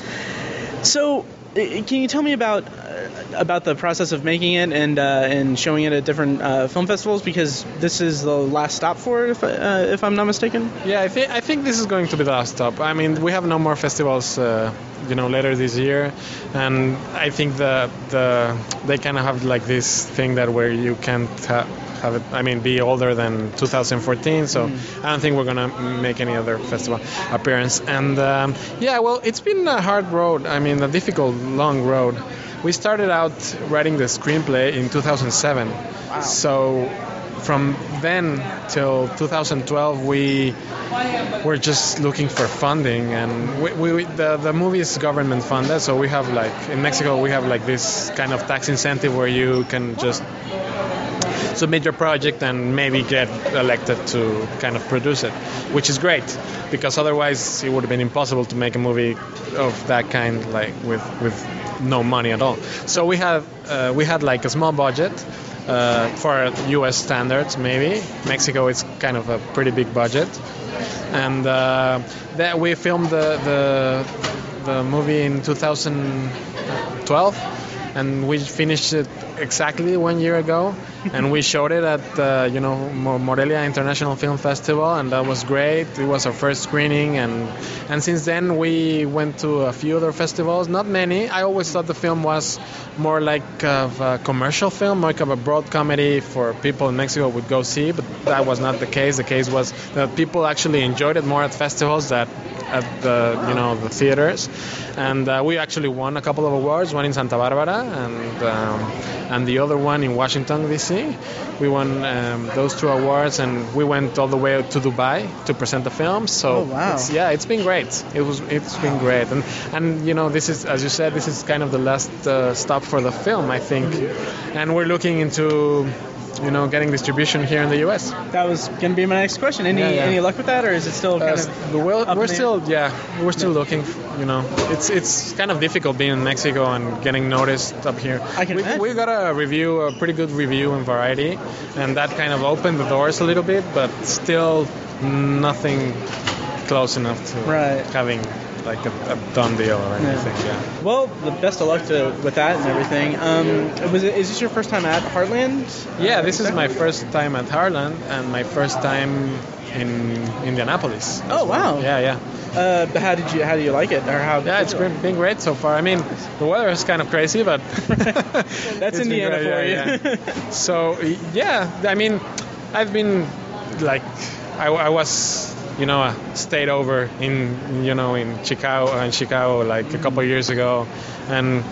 so, uh, can you tell me about uh, about the process of making it and uh, and showing it at different uh, film festivals? Because this is the last stop for it, if, uh, if I'm not mistaken. Yeah, I think I think this is going to be the last stop. I mean, we have no more festivals, uh, you know, later this year, and I think the the they kind of have like this thing that where you can't ha- have it. I mean, be older than 2014. So I don't think we're gonna make any other festival appearance. And um, yeah, well, it's been a hard road. I mean, a difficult, long road. We started out writing the screenplay in 2007. So from then till 2012 we were just looking for funding and we, we, the, the movie is government funded so we have like in mexico we have like this kind of tax incentive where you can just submit your project and maybe get elected to kind of produce it which is great because otherwise it would have been impossible to make a movie of that kind like with with no money at all so we have uh, we had like a small budget uh, for U.S. standards, maybe. Mexico is kind of a pretty big budget, and uh, that we filmed the, the the movie in 2012, and we finished it exactly one year ago, and we showed it at uh, you know Morelia International Film Festival, and that was great. It was our first screening, and and since then we went to a few other festivals, not many. I always thought the film was more like of a commercial film, more like of a broad comedy for people in Mexico would go see, but that was not the case. The case was that people actually enjoyed it more at festivals than at the you know the theaters, and uh, we actually won a couple of awards, one in Santa Barbara and um, and the other one in Washington D.C. We won um, those two awards, and we went all the way to Dubai to present the film. So Oh, wow. it's, yeah, it's been great. It was it's been great, and and you know this is as you said, this is kind of the last uh, stop for the film, I think, and we're looking into you know getting distribution here in the U.S. That was going to be my next question. Any Yeah, yeah. any luck with that, or is it still kind Uh, of? we're, up we're in the still yeah we're still looking you know it's it's kind of difficult being in Mexico and getting noticed up here I can we, imagine. we got a review a pretty good review in Variety and that kind of opened the doors a little bit but still nothing close enough to Right. having like a, a done deal or anything yeah. Well, the best of luck to with that and everything. Um, was it? Is this your first time at Heartland? Yeah, this is my first time at Heartland and my first time in Indianapolis. Oh, well. wow. Yeah, yeah. Uh, how did you how do you like it, or how? Yeah, it's great, been great so far. I mean, the weather is kind of crazy, but That's it's Indiana great, for yeah, you. yeah. so yeah, I mean, I've been like, I, I was, you know, uh, stayed over in, you know, in Chicago, in Chicago like a couple of years ago, and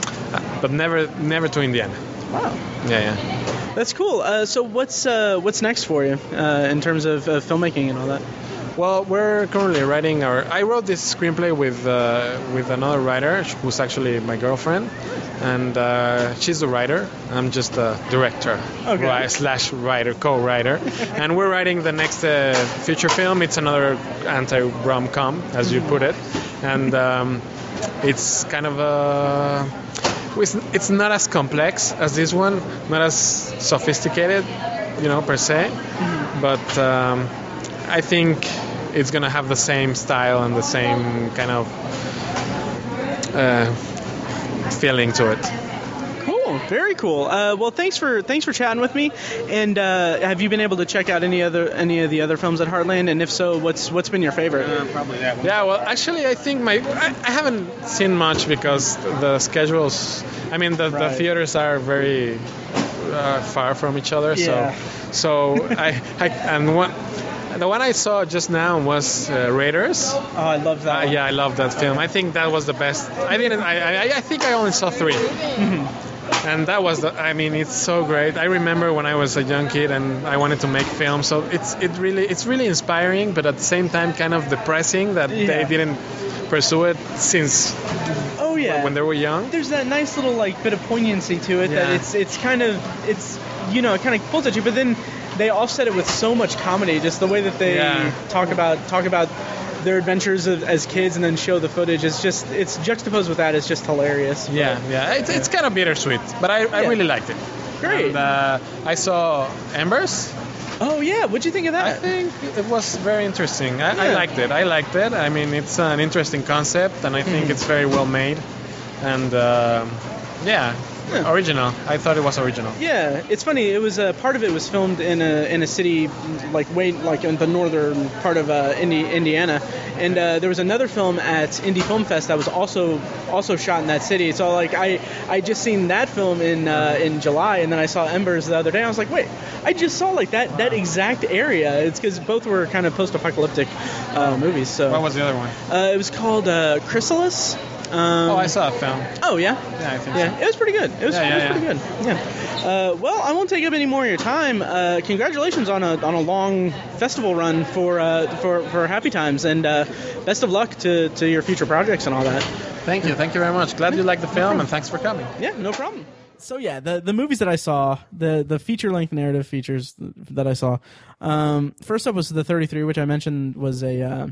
but never, never to Indiana. wow, Yeah, yeah. that's cool. Uh, so what's uh, what's next for you uh, in terms of uh, filmmaking and all that? Well, we're currently writing our. I wrote this screenplay with uh, with another writer who's actually my girlfriend, and uh, she's the writer. I'm just a director, Okay. slash writer, co-writer, and we're writing the next uh, feature film. It's another anti-rom com, as you put it, and um, it's kind of a. It's, it's not as complex as this one, not as sophisticated, you know, per se, but. Um, I think it's gonna have the same style and the same kind of uh, feeling to it. Cool, very cool. Uh, well, thanks for thanks for chatting with me. And uh, have you been able to check out any other any of the other films at Heartland? And if so, what's what's been your favorite? Probably that one. Yeah, well, actually, I think my I, I haven't seen much because the schedules. I mean, the, the theaters are very uh, far from each other. Yeah. So, so I, I and one. The one I saw just now was uh, Raiders. oh, I love that. Uh, yeah, I love that film. I think that was the best. I didn't. I, I, I think I only saw 3 And that was the. I mean, it's so great. I remember when I was a young kid and I wanted to make films So it's it really it's really inspiring, but at the same time, kind of depressing that Yeah. they didn't pursue it since Oh yeah. when they were young. There's that nice little like bit of poignancy to it that it's it's kind of it's you know it kind of pulls at you, but then they offset it with so much comedy. Just the way that they Yeah. talk about talk about their adventures of, as kids and then show the footage. It's just it's juxtaposed with that. It's just hilarious. But- Yeah, yeah. It's, it's kind of bittersweet, but I, I Yeah. really liked it. Great. And, uh, I saw Embers. Oh yeah. What'd you think of that? I think it was very interesting. I, I liked it. I liked it. I mean, it's an interesting concept, and I think Mm. it's very well made. And um yeah, Original. I thought it was original. Yeah, it's funny. It was uh, part of it was filmed in a in a city like way like in the northern part of uh, Indi- Indiana, and uh, there was another film at Indie Film Fest that was also also shot in that city. So like I I just seen that film in uh, in July, and then I saw Embers the other day. I was like, wait, I just saw like that that exact area. It's because both were kind of post-apocalyptic uh, movies. So What was the other one? uh, it was called uh, Chrysalis. Um, Oh, I saw a film. oh yeah. Yeah, I think Yeah, it was pretty good. It was, Yeah, it was yeah, pretty good. Yeah. Uh, well, I won't take up any more of your time. Uh, congratulations on a on a long festival run for uh, for for Happy Times, and uh, best of luck to, to your future projects and all that. Thank you. Thank you very much. Glad you liked the film, and thanks for coming. Yeah, no problem. So yeah, the the movies that I saw, the the feature length narrative features that I saw. Um, first up was the 33, which I mentioned was a uh,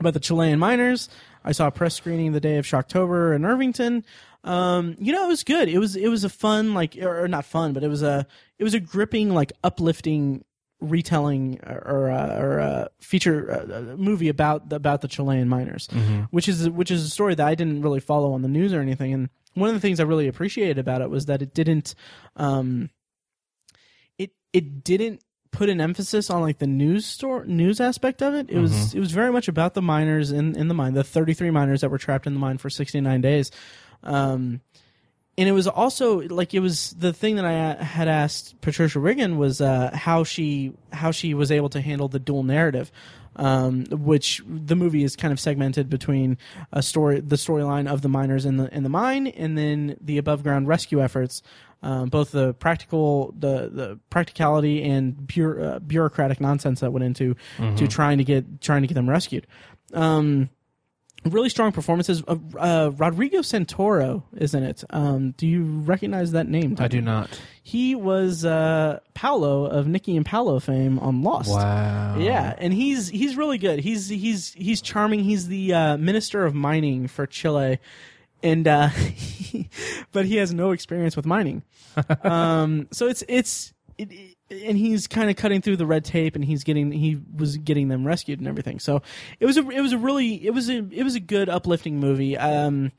about the Chilean miners. I saw a press screening the day of Shocktober in Irvington. Um, you know, it was good. It was it was a fun like or, not fun, but it was a it was a gripping like uplifting retelling or uh, or uh, feature uh, movie about about the Chilean miners, which is which is a story that I didn't really follow on the news or anything. And one of the things I really appreciated about it was that it didn't um, it it didn't put an emphasis on like the news store news aspect of it. It was it was very much about the miners in in the mine, the 33 miners that were trapped in the mine for 69 days. Um, and it was also like it was the thing that I had asked Patricia Riggen was uh, how she how she was able to handle the dual narrative, um, which the movie is kind of segmented between a story the storyline of the miners in the in the mine and then the above ground rescue efforts, um, both the practical the the practicality and bureau, uh, bureaucratic nonsense that went into to trying to get trying to get them rescued. Um, really strong performances. Uh, uh, Rodrigo Santoro is in it. Um, do you recognize that name? I do not. He was uh, Paolo of Nikki and Paolo fame on Lost. Wow. Yeah, and he's he's really good. He's he's he's charming. He's the uh, minister of mining for Chile, and uh, but he has no experience with mining. um, so it's it's it, it- and he's kind of cutting through the red tape, and he's getting he was getting them rescued and everything. So it was a it was a really it was a it was a good uplifting movie. Um,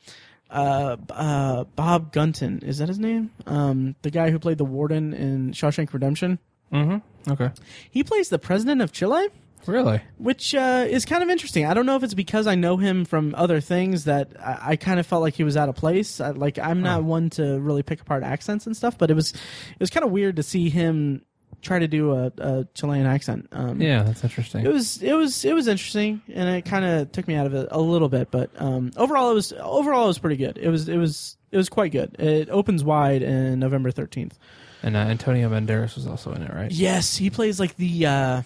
uh, uh, Bob Gunton is that his name? Um, the guy who played the warden in Shawshank Redemption. Mm-hmm. Okay. He plays the president of Chile Really? which uh, is kind of interesting. I don't know if it's because I know him from other things that I, I kind of felt like he was out of place. I, like I'm not one to really pick apart accents and stuff, but it was it was kind of weird to see him try to do a, a Chilean accent. Um, Yeah, that's interesting. It was it was it was interesting, and it kind of took me out of it a little bit. But um, overall, it was overall it was pretty good. It was it was it was quite good. It opens wide in November thirteenth. and uh, Antonio Banderas was also in it, right? Yes, he plays like the uh,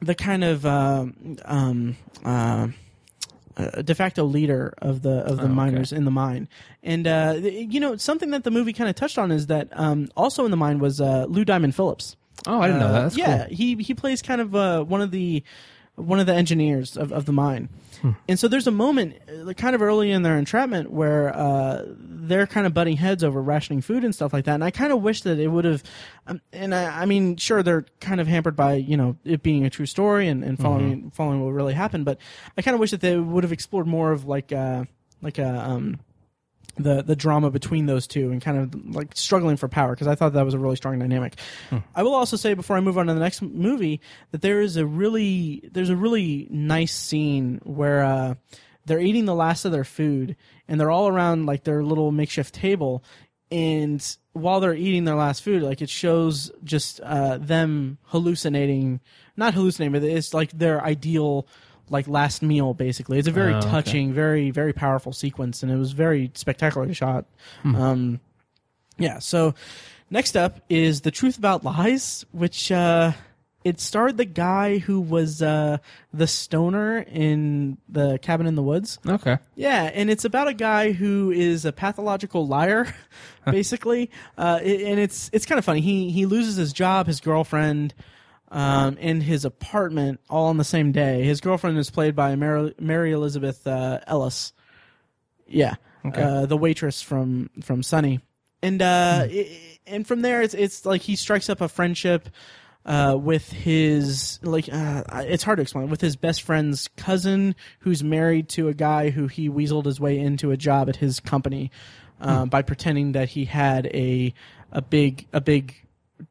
the kind of um, um, uh, uh, de facto leader of the of the Oh, okay. miners in the mine. And uh, th- you know something that the movie kind of touched on is that um, also in the mine was uh, Lou Diamond Phillips. Oh, I didn't know that. Uh, That's yeah, cool. he he plays kind of uh, one of the one of the engineers of, of the mine. Hmm. And so there's a moment, uh, kind of early in their entrapment, where uh, they're kind of butting heads over rationing food and stuff like that. And I kind of wish that it would have. Um, and I, I mean, sure, they're kind of hampered by you know it being a true story and, and following Mm-hmm. following what really happened. But I kind of wish that they would have explored more of like uh, like a um, the the drama between those two and kind of like struggling for power because I thought that was a really strong dynamic. I will also say before I move on to the next movie that there is a really there's a really nice scene where uh, they're eating the last of their food and they're all around like their little makeshift table and while they're eating their last food like it shows just uh, them hallucinating not hallucinating but it's like their ideal like last meal basically it's a very Oh, okay. touching very very powerful sequence and it was very spectacularly shot um yeah so next up is the truth about lies which uh it starred the guy who was uh the stoner in the cabin in the woods Okay. yeah, and it's about a guy who is a pathological liar, basically. Uh, and it's it's kind of funny. He he loses his job, his girlfriend, um, and his apartment all on the same day. His girlfriend is played by Mary, Mary Elizabeth uh, Ellis. Yeah, uh, the waitress from from Sunny, and uh, i- and from there it's it's like he strikes up a friendship uh, with his like uh, it's hard to explain with his best friend's cousin who's married to a guy who he weaseled his way into a job at his company uh, by pretending that he had a a big a big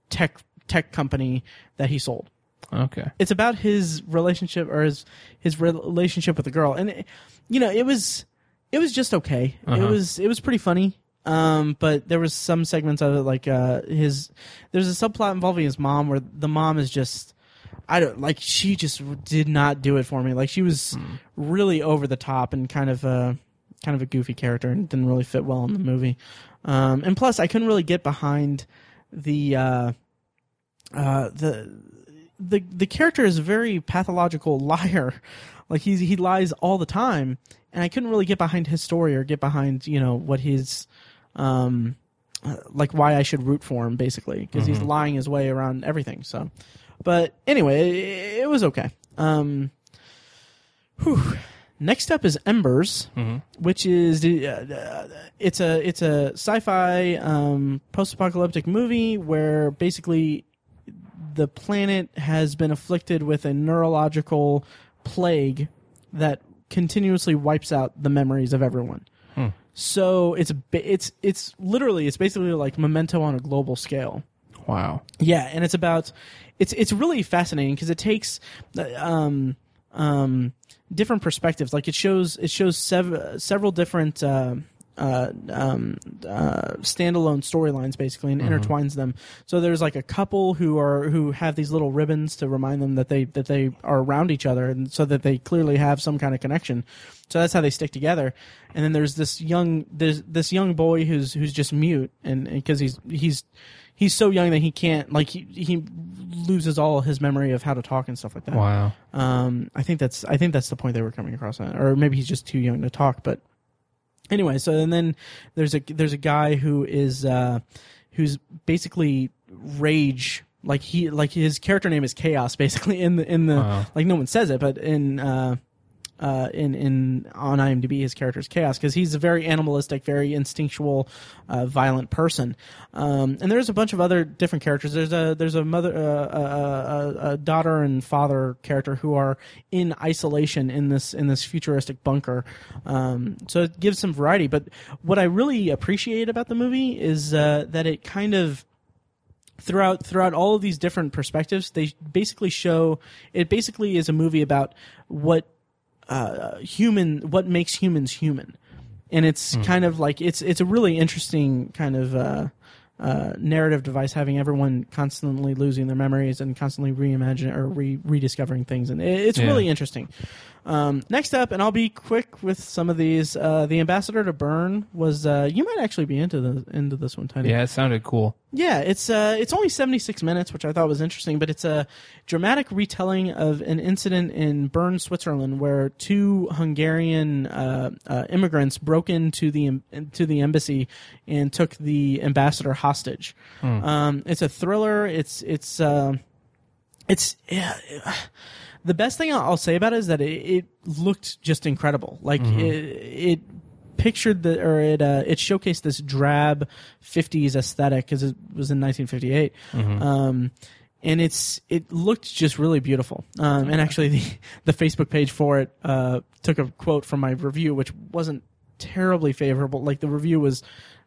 tech tech company that he sold. Okay. It's about his relationship or his his relationship with the girl, and it, you know it was it was just okay. It Uh-huh. was it was pretty funny. Um, but there was some segments of it like uh his there's a subplot involving his mom where the mom is just I don't like she just did not do it for me. Like she was really over the top and kind of a kind of a goofy character and didn't really fit well in the movie. Um, and plus I couldn't really get behind the uh uh the the the character is a very pathological liar. Like he's he lies all the time, and I couldn't really get behind his story or get behind you know what his um uh, like why I should root for him basically because he's lying his way around everything. So, but anyway, it, it was okay. Um, whew. Next up is Embers, which is uh, it's a it's a sci-fi um, post-apocalyptic movie where basically the planet has been afflicted with a neurological plague that continuously wipes out the memories of everyone. So it's it's it's literally it's basically like Memento on a global scale. Wow. Yeah, and it's about it's it's really fascinating because it takes uh, um um different perspectives. Like it shows it shows sev- several different uh, uh, um, uh, standalone storylines basically and intertwines them. So there's like a couple who are who have these little ribbons to remind them that they that they are around each other and so that they clearly have some kind of connection. So that's how they stick together. And then there's this young there's this young boy who's who's just mute and because he's he's he's so young that he can't like he he loses all his memory of how to talk and stuff like that. Wow. Um, I think that's I think that's the point they were coming across on, or maybe he's just too young to talk. But anyway, so and then there's a there's a guy who is uh, who's basically rage. Like he like his character name is Chaos. Basically in the in the Wow. like no one says it, but in. Uh, uh, in in on IMDb, his character's Chaos because he's a very animalistic, very instinctual, uh, violent person. Um, and there's a bunch of other different characters. There's a there's a mother, uh, a, a, a daughter and father character who are in isolation in this in this futuristic bunker. Um, so it gives some variety. But what I really appreciate about the movie is uh, that it kind of throughout throughout all of these different perspectives they basically show it basically is a movie about what uh, human what makes humans human. And it's kind of like it's it's a really interesting kind of uh, uh, narrative device having everyone constantly losing their memories and constantly reimagining or re- rediscovering things. And it, it's Yeah. really interesting um, next up and i'll be quick with some of these uh, the ambassador to Bern was uh, you might actually be into the into this one tiny Yeah, it sounded cool. yeah, it's uh, it's only seventy six minutes, which I thought was interesting, but it's a dramatic retelling of an incident in Bern, Switzerland, where two Hungarian uh, uh, immigrants broke into the to the embassy and took the ambassador hostage. Um, it's a thriller. It's it's uh, it's yeah. The best thing I'll say about it is that it, it looked just incredible. Like it, it pictured the or it uh, it showcased this drab 50s aesthetic because it was in 1958 um, and it's it looked just really beautiful. Um, and actually the the facebook page for it uh, took a quote from my review which wasn't terribly favorable. Like the review was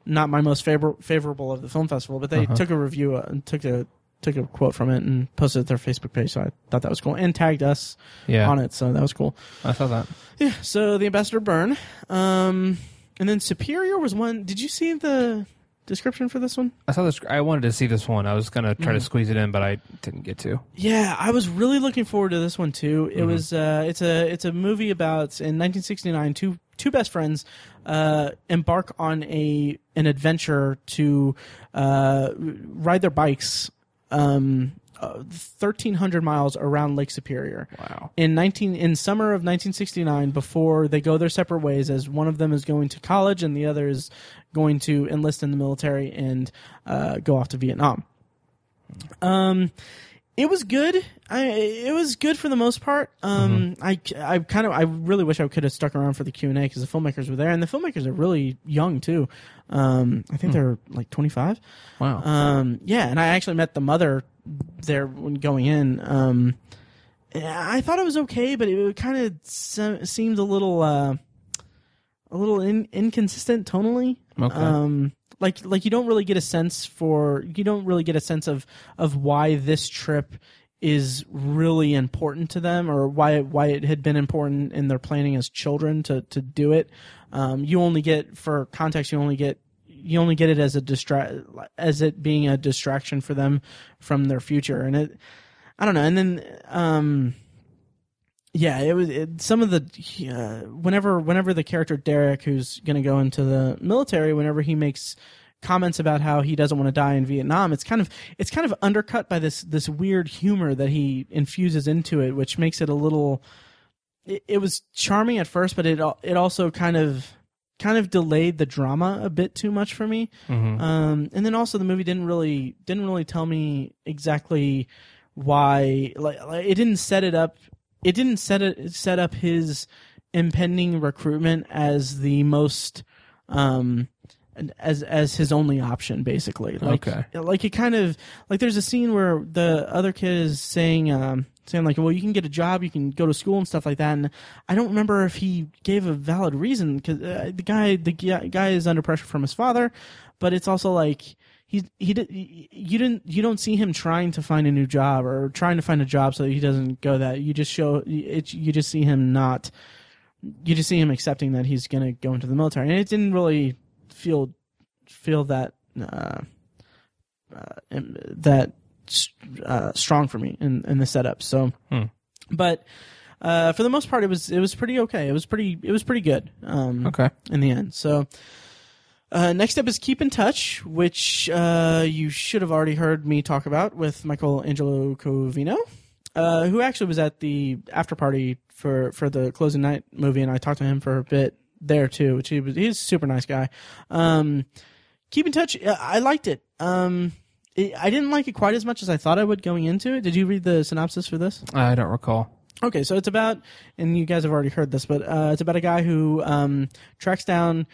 not my most favor- favorable of the film festival but they took a review uh, and took a took a quote from it and posted it to their facebook page so i thought that was cool and tagged us Yeah. on it so that was cool I saw that. yeah, so the Ambassador Bern. Um, and then Superior was one. Did you see the description for this one? I saw this. I wanted to see this one. I was gonna try to squeeze it in, but I didn't get to. Yeah, I was really looking forward to this one too. It was uh, it's a it's a movie about in 1969 two two best friends uh, embark on a an adventure to uh, ride their bikes um, uh, 1300 miles around Lake Superior. Wow. in 19 in summer of 1969 before they go their separate ways as one of them is going to college and the other is going to enlist in the military and uh, go off to Vietnam. Um, it was good. I it was good for the most part. Um, I I kind of I really wish I could have stuck around for the Q and A because the filmmakers were there and the filmmakers are really young too. Um, I think they're like 25. Wow. Um, yeah, and I actually met the mother there when going in. Um, I thought it was okay, but it kind of se- seemed a little, uh, a little in- inconsistent tonally. Okay. Um, like like you don't really get a sense for you don't really get a sense of of why this trip is really important to them or why why it had been important in their planning as children to to do it. Um, you only get for context. You only get you only get it as a distra- as it being a distraction for them from their future and it i don't know and then um yeah it was it, some of the uh, whenever whenever the character derek who's going to go into the military whenever he makes comments about how he doesn't want to die in vietnam it's kind of it's kind of undercut by this this weird humor that he infuses into it which makes it a little it, it was charming at first but it it also kind of kind of delayed the drama a bit too much for me. Um, and then also the movie didn't really didn't really tell me exactly why like, like it didn't set it up it didn't set it set up his impending recruitment as the most um as as his only option basically like Okay. like it kind of like there's a scene where the other kid is saying um saying like well you can get a job you can go to school and stuff like that and i don't remember if he gave a valid reason because uh, the guy the guy is under pressure from his father but it's also like he he did you didn't you don't see him trying to find a new job or trying to find a job so that he doesn't go that. You just show it you just see him not you just see him accepting that he's going to go into the military. And it didn't really feel feel that uh, uh, that uh, strong for me in in the setup. So but uh, for the most part it was it was pretty okay. It was pretty it was pretty good um Okay. in the end. So uh, next up is Keep in Touch, which uh, you should have already heard me talk about with Michael Angelo Covino, uh, who actually was at the after party for, for the closing night movie, and I talked to him for a bit there too, which he was he's a super nice guy. Um, Keep in Touch, uh, I liked it. Um, it. I didn't like it quite as much as I thought I would going into it. Did you read the synopsis for this? I don't recall. Okay, so it's about, and you guys have already heard this, but uh, it's about a guy who um, tracks down,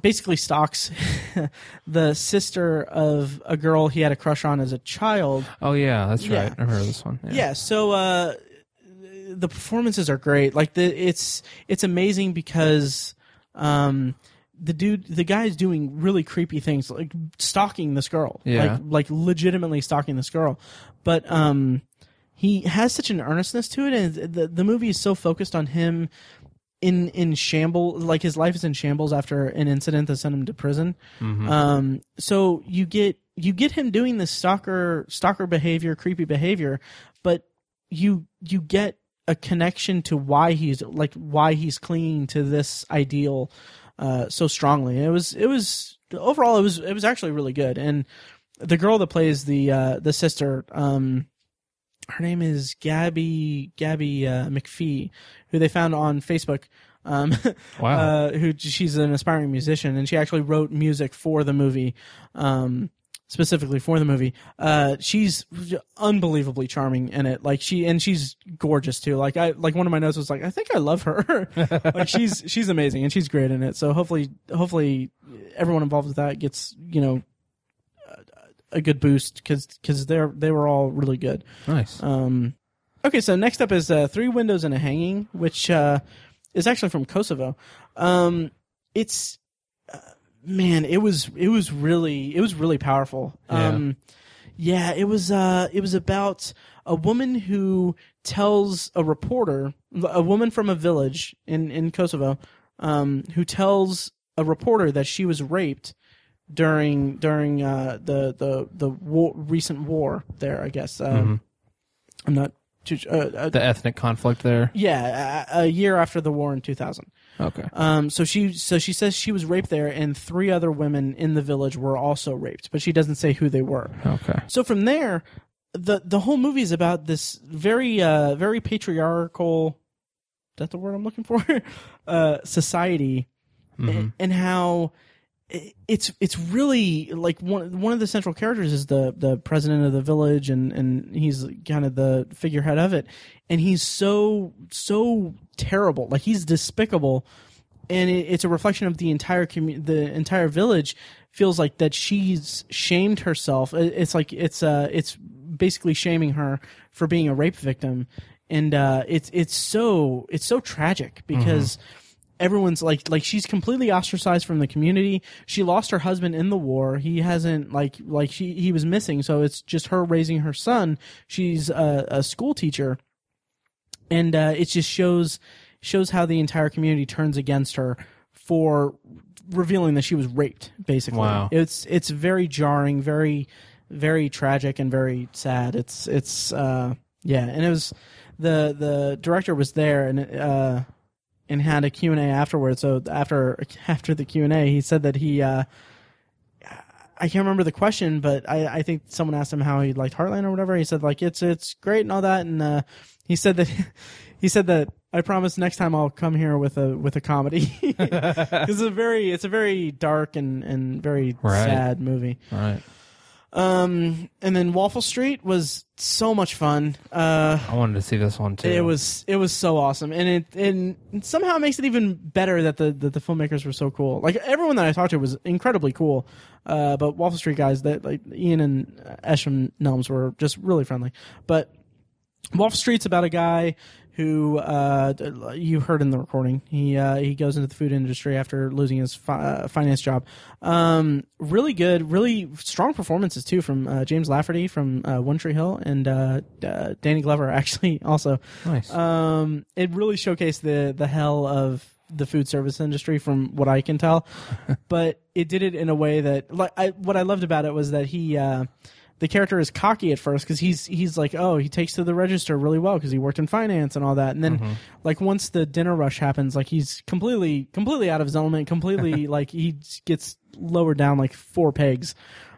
basically stalks the sister of a girl he had a crush on as a child. Oh yeah, that's Yeah. right. I've heard this one. Yeah, so uh, the performances are great. Like the it's it's amazing because um, the dude, the guy is doing really creepy things, like stalking this girl, Yeah. like like legitimately stalking this girl, but um, he has such an earnestness to it, and the the movie is so focused on him in in shambles like his life is in shambles after an incident that sent him to prison. Um so you get you get him doing this stalker stalker behavior creepy behavior but you you get a connection to why he's like why he's clinging to this ideal uh so strongly. It was it was overall it was it was actually really good. And the girl that plays the uh the sister um her name is Gabby Gabby uh, McPhee, who they found on Facebook. Um, Wow. uh, who she's an aspiring musician, and she actually wrote music for the movie, um, specifically for the movie. Uh, she's unbelievably charming in it. Like she and she's gorgeous too. Like I like one of my notes was like, I think I love her. like she's she's amazing and she's great in it. So hopefully hopefully everyone involved with that gets you know a good boost because because they're they were all really good. Nice. Um, okay, so next up is uh, Three Windows and a Hanging, which uh, is actually from Kosovo. Um, it's uh, man, it was it was really it was really powerful. Yeah. Um, yeah, it was uh, it was about a woman who tells a reporter, a woman from a village in in Kosovo, um, who tells a reporter that she was raped during during uh, the the the war, recent war there. I guess um, I'm not too. Uh, uh, the ethnic conflict there. yeah, a, a year after the war in 2000. Okay. Um, so she so she says she was raped there, and three other women in the village were also raped, but she doesn't say who they were. Okay. So from there, the the whole movie is about this very uh very patriarchal. Is that the word I'm looking for? uh, society, and, and how it's it's really like one one of the central characters is the the president of the village, and and he's kind of the figurehead of it, and he's so so terrible, like he's despicable. And it, it's a reflection of the entire commu- the entire village feels like that she's shamed herself. It- it's like it's uh it's basically shaming her for being a rape victim. And uh it's it's so it's so tragic because everyone's like like she's completely ostracized from the community. She lost her husband in the war. He hasn't like like she he was missing. So it's just her raising her son. She's a, a school teacher, and uh, it just shows shows how the entire community turns against her for revealing that she was raped. Basically, Wow. it's it's very jarring, very very tragic, and very sad. It's it's uh, yeah, and it was the the director was there and uh, and had a Q and A afterwards. So after after the Q and A, he said that he. Uh, I can't remember the question, but I, I think someone asked him how he liked Heartland or whatever. He said like it's it's great and all that, and uh, he said that he said that I promise next time I'll come here with a with a comedy. it's a very it's a very dark and and very Right. sad movie. Right. Um, and then Waffle Street was so much fun. Uh, I wanted to see this one too. it was it was so awesome, and it and somehow it makes it even better that the that the filmmakers were so cool. Like everyone that I talked to was incredibly cool. Uh, but Waffle Street guys, that like Ian and Eshom Nelms were just really friendly. But Waffle Street's about a guy who uh, you heard in the recording. He uh, he goes into the food industry after losing his fi- uh, finance job. Um, really good, really strong performances too from uh, James Lafferty from uh, One Tree Hill and uh, uh, Danny Glover actually also. nice. Um, it really showcased the the hell of the food service industry from what I can tell, but it did it in a way that like I what I loved about it was that he uh, the character is cocky at first because he's he's like oh he takes to the register really well because he worked in finance and all that and then like once the dinner rush happens like he's completely completely out of his element completely like he gets lowered down like four pegs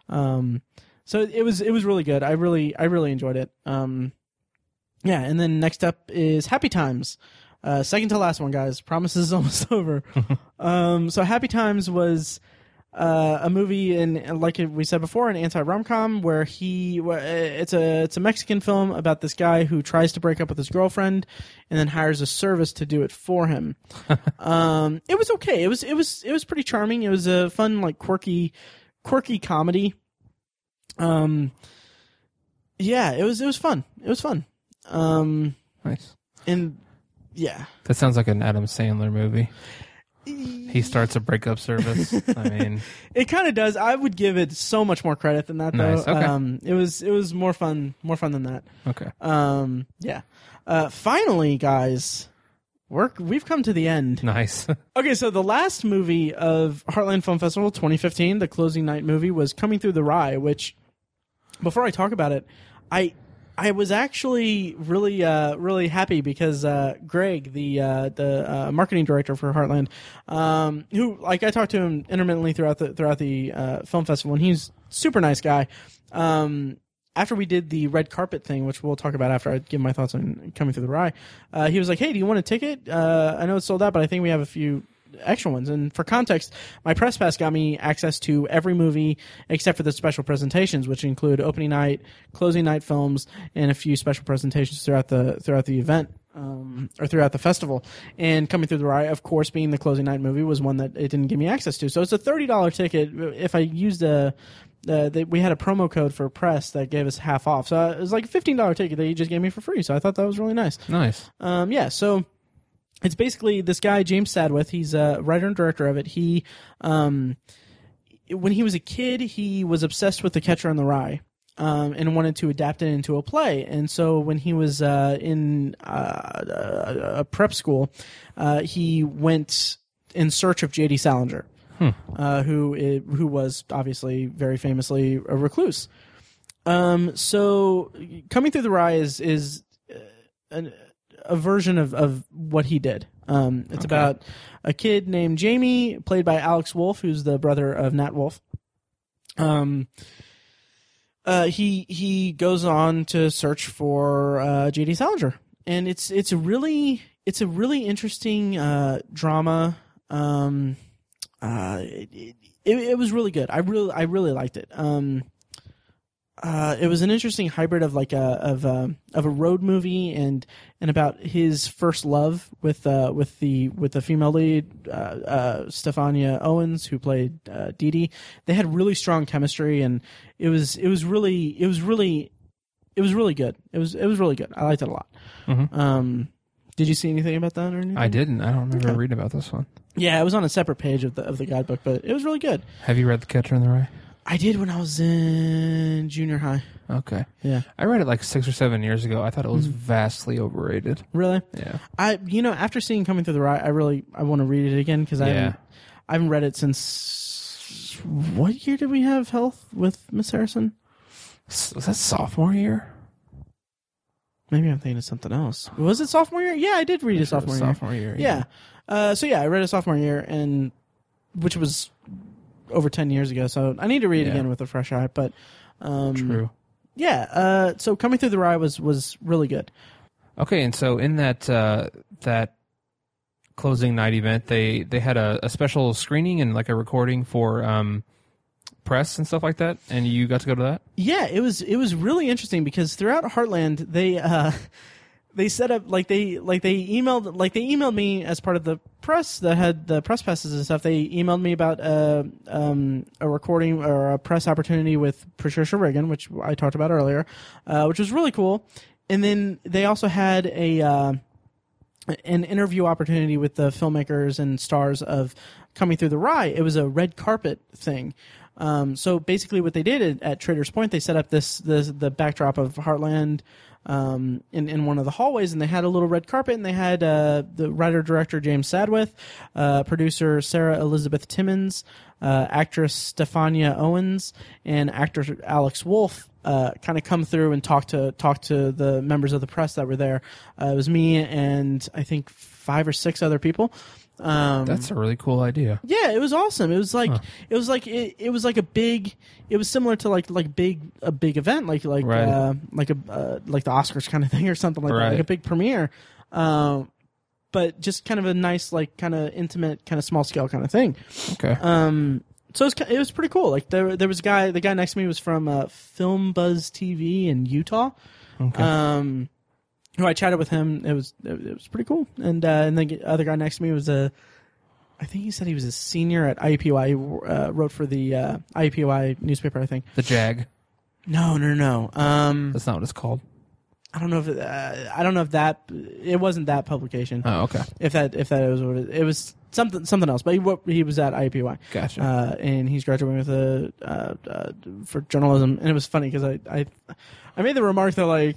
um so it was it was really good i really i really enjoyed it um yeah, and then next up is Happy Times. Uh, second to last one, guys. Promises is almost over. um, so Happy Times was uh, a movie, and like we said before, an anti rom com where he it's a it's a Mexican film about this guy who tries to break up with his girlfriend, and then hires a service to do it for him. um, it was okay. It was it was it was pretty charming. It was a fun like quirky quirky comedy. Um, yeah, it was it was fun. It was fun. Um, nice. and yeah, That sounds like an Adam Sandler movie. He starts a breakup service. I mean, it kind of does. I would give it so much more credit than that, though. Nice, okay. Um, it was it was more fun, more fun than that. okay. Um, yeah. Uh, finally, guys, we're we've come to the end. Nice. Okay, so the last movie of Heartland Film Festival 2015, the closing night movie, was Coming Through the Rye. Which, before I talk about it, I I was actually really uh, really happy because uh, Greg, the uh, the uh, marketing director for Heartland, um, who like I talked to him intermittently throughout the throughout the uh, film festival, and he's super nice guy. Um, after we did the red carpet thing, which we'll talk about after I give my thoughts on coming through the rye, uh, he was like, "Hey, do you want a ticket? I know it's sold out, but I think we have a few extra ones." And for context, my press pass got me access to every movie except for the special presentations, which include opening night, closing night films, and a few special presentations throughout the throughout the event. Um, or throughout the festival, and coming through the rye, of course, being the closing night movie was one that it didn't give me access to. So it's a thirty dollar ticket. If I used a uh, they, we had a promo code for press that gave us half off. So it was like a fifteen dollar ticket that you just gave me for free. So I thought that was really nice. nice. Um, yeah, so it's basically this guy James Sadwith. He's a writer and director of it. He, um, when he was a kid, he was obsessed with The Catcher in the Rye. Um, and wanted to adapt it into a play. And so when he was uh, in uh, a, prep school, uh, he went in search of J.D. Salinger, uh, who i- who was obviously very famously a recluse. Um, so coming through the rye is is uh, an, a version of, of what he did. Um, it's about a kid named Jamie, played by Alex Wolff, who's the brother of Nat Wolff. Um, uh, he he goes on to search for uh, J.D. Salinger, and it's it's a really it's a really interesting uh, drama. Um, uh, it, it, it was really good. I really I really liked it. Um, uh, it was an interesting hybrid of like a of a of a road movie and and about his first love with uh with the with the female lead uh, uh Stefania Owens who played uh, Dee Dee. They had really strong chemistry and it was it was really it was really it was really good. It was it was really good. I liked it a lot. Um, Did you see anything about that or anything? I didn't. I don't remember Okay. reading about this one. Yeah, it was on a separate page of the of the guidebook, but it was really good. Have you read The Catcher in the Rye? I did when I was in junior high. Okay. Yeah. I read it like six or seven years ago. I thought it was vastly overrated. Really? Yeah. I you know after seeing Coming Through the Rye, I really I want to read it again because I Yeah. haven't, I haven't read it since what year did we have Health with Miss Harrison? S- Was that sophomore year? Maybe I'm thinking of something else. Was it sophomore year? Yeah, I did read it Sure, sophomore year. sophomore year. Yeah. Uh, so yeah, I read it sophomore year, and which was over ten years ago. So I need to read it Yeah. again with a fresh eye. But um, True. Yeah. Uh, so coming through the rye was was really good. Okay, and so in that uh, that closing night event, they they had a, a special screening and like a recording for um, press and stuff like that, and you got to go to that. Yeah, it was it was really interesting because throughout Heartland they uh they set up like they like they emailed like they emailed me as part of the press that had the press passes and stuff. They emailed me about uh, um, a recording or a press opportunity with Patricia Riggen, which I talked about earlier, uh, which was really cool. And then they also had a uh, an interview opportunity with the filmmakers and stars of Coming Through the Rye. It was a red carpet thing. Um, so basically, what they did at, Trader's Point, they set up this, this the backdrop of Heartland um, in in one of the hallways, and they had a little red carpet, and they had uh, the writer director James Sadwith, uh, producer Sara Elizabeth Timmins, uh, actress Stefania Owens, and actor Alex Wolff. Uh, kind of come through and talk to talk to the members of the press that were there. Uh, it was me and I think five or six other people. Um, That's a really cool idea. yeah, it was awesome. It was like it was like it, it was like a big. It was similar to like like big a big event like like Right. uh, like a uh, like the Oscars kind of thing or something like that, Right. like a big premiere. Um, but just kind of a nice like kind of intimate kind of small scale kind of thing. Okay. Um, so it was, it was pretty cool. Like there there was a guy. The guy next to me was from uh, Film Buzz TV in Utah. okay. Um, who I chatted with him. It was it, it was pretty cool. And uh, and the other guy next to me was a, I think he said he was a senior at IUPUI. He uh, wrote for the uh, IUPUI newspaper. I think. the Jag. No, no, no. Um, That's not what it's called. I don't know if it, uh, I don't know if that it wasn't that publication. Oh, okay. If that if that was what it, it was something something else. But he wo- he was at IUPUI. Gotcha. Uh, and he's graduating with a uh, uh, for journalism. And it was funny because I, I I made the remark that like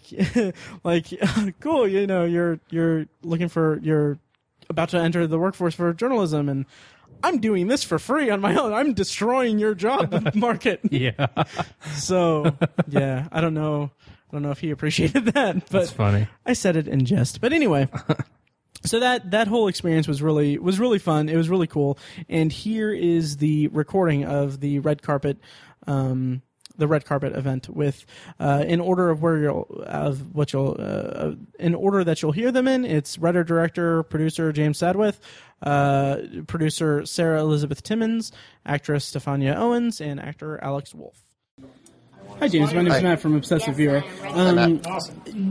like cool, you know, you're you're looking for you're about to enter the workforce for journalism, and I'm doing this for free on my own. I'm destroying your job market. yeah. So yeah, I don't know. I don't know if he appreciated that, but That's funny. I said it in jest. But anyway, so that that whole experience was really was really fun. It was really cool. And here is the recording of the red carpet. Um, the red carpet event with uh, in order of where you'll of what you'll uh, in order that you'll hear them in it's writer director producer James Sadwith uh, producer Sara Elizabeth Timmins actress Stefania Owens and actor Alex Wolff Hi James, my name is Hi. Matt from Obsessive Viewer. Um,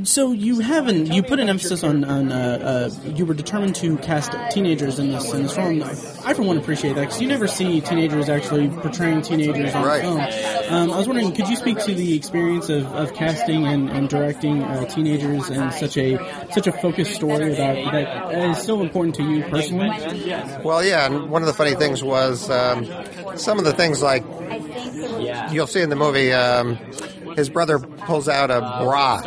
so you haven't you put an emphasis on on uh, uh, you were determined to cast teenagers in this in this film. I for one appreciate that because you never see teenagers actually portraying teenagers on Right. film. Um, I was wondering, could you speak to the experience of, of casting and, and directing uh, teenagers in such a such a focused story about that is so important to you personally? Well, yeah, and one of the funny things was um, some of the things like you'll see in the movie. Um, his brother pulls out a bra,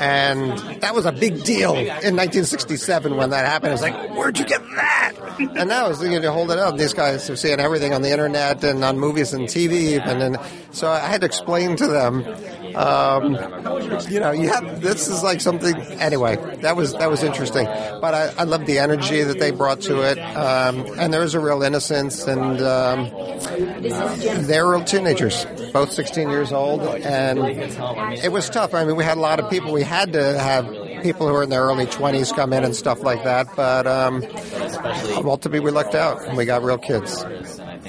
and that was a big deal in 1967 when that happened. It was like, where'd you get that? And now it's you to hold it up. These guys are seeing everything on the internet and on movies and TV, and then so I had to explain to them. Um, you know, you have this is like something. Anyway, that was that was interesting. But I, I love the energy that they brought to it, um, and there was a real innocence, and um, they're real teenagers, both 16 years old, and it was tough. I mean, we had a lot of people. We had to have people who were in their early 20s come in and stuff like that, but um, ultimately we lucked out, and we got real kids.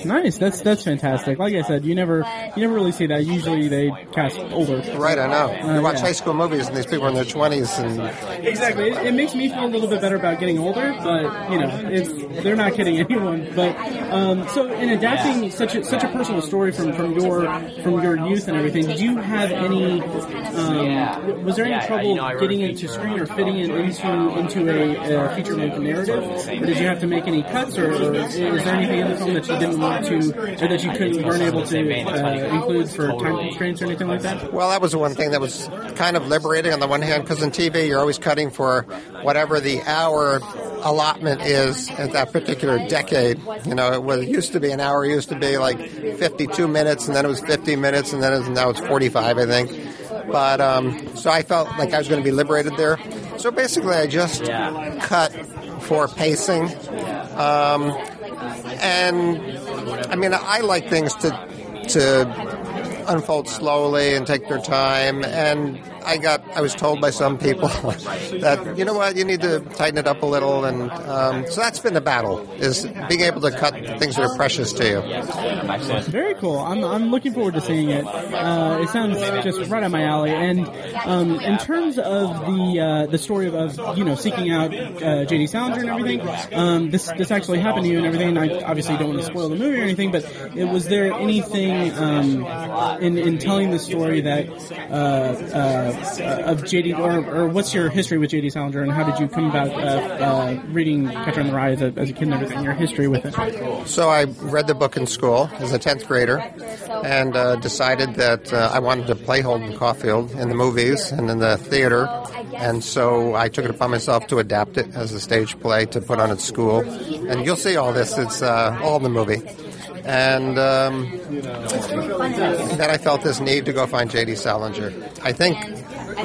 Nice. That's that's fantastic. Like I said, you never you never really see that. Usually they cast older. Right, I know. You Uh, watch yeah. high school movies and these people are in their 20s and Exactly. It, it makes me feel a little bit better about getting older, but you know, it's they're not kidding anyone. But um, so in adapting such a, such a personal story from, from your from your youth and everything, did you have any? Um, was there any trouble getting it to screen or fitting it into into a, uh feature length narrative? Or did you have to make any cuts, or, or is there anything in the film that you didn't want to, or that you couldn't weren't able to uh, include for time constraints or anything like that? Well, that was the one thing that was kind of liberating on the one hand, because in TV you're always cutting for whatever the hour allotment is at that particular decade. You know, it was it used to be an hour, it used to be like 52 minutes, and then it was 50 minutes, and then it was, now it's 45, I think. But um, so I felt like I was going to be liberated there. So basically, I just cut for pacing. Um, and I mean, I like things to to unfold slowly and take their time. And I got, I was told by some people that you know what, you need to tighten it up a little. And um, so that's been the battle: is being able to cut things that are precious to you. Very cool. I'm, I'm looking forward to seeing it. Uh, it sounds just right up my alley. And um, in terms of the uh, the story of, of you know seeking out uh, J.D. Salinger and everything, um, this this actually happened to you and everything. I obviously don't want to spoil the movie or anything, but it, was there anything um, in in telling the story that uh, uh, of J.D. Or, or what's your history with J.D. Salinger and how did you come about uh, uh, reading Catcher in the Rye as a, as a kid and everything? Your history with it. So I read the book in school as a 10th grader and uh, decided that uh, I wanted to play Holden Caulfield in the movies and in the theater. And so I took it upon myself to adapt it as a stage play to put on at school. And you'll see all this. It's uh, all in the movie. And um, then I felt this need to go find J.D. Salinger. I think,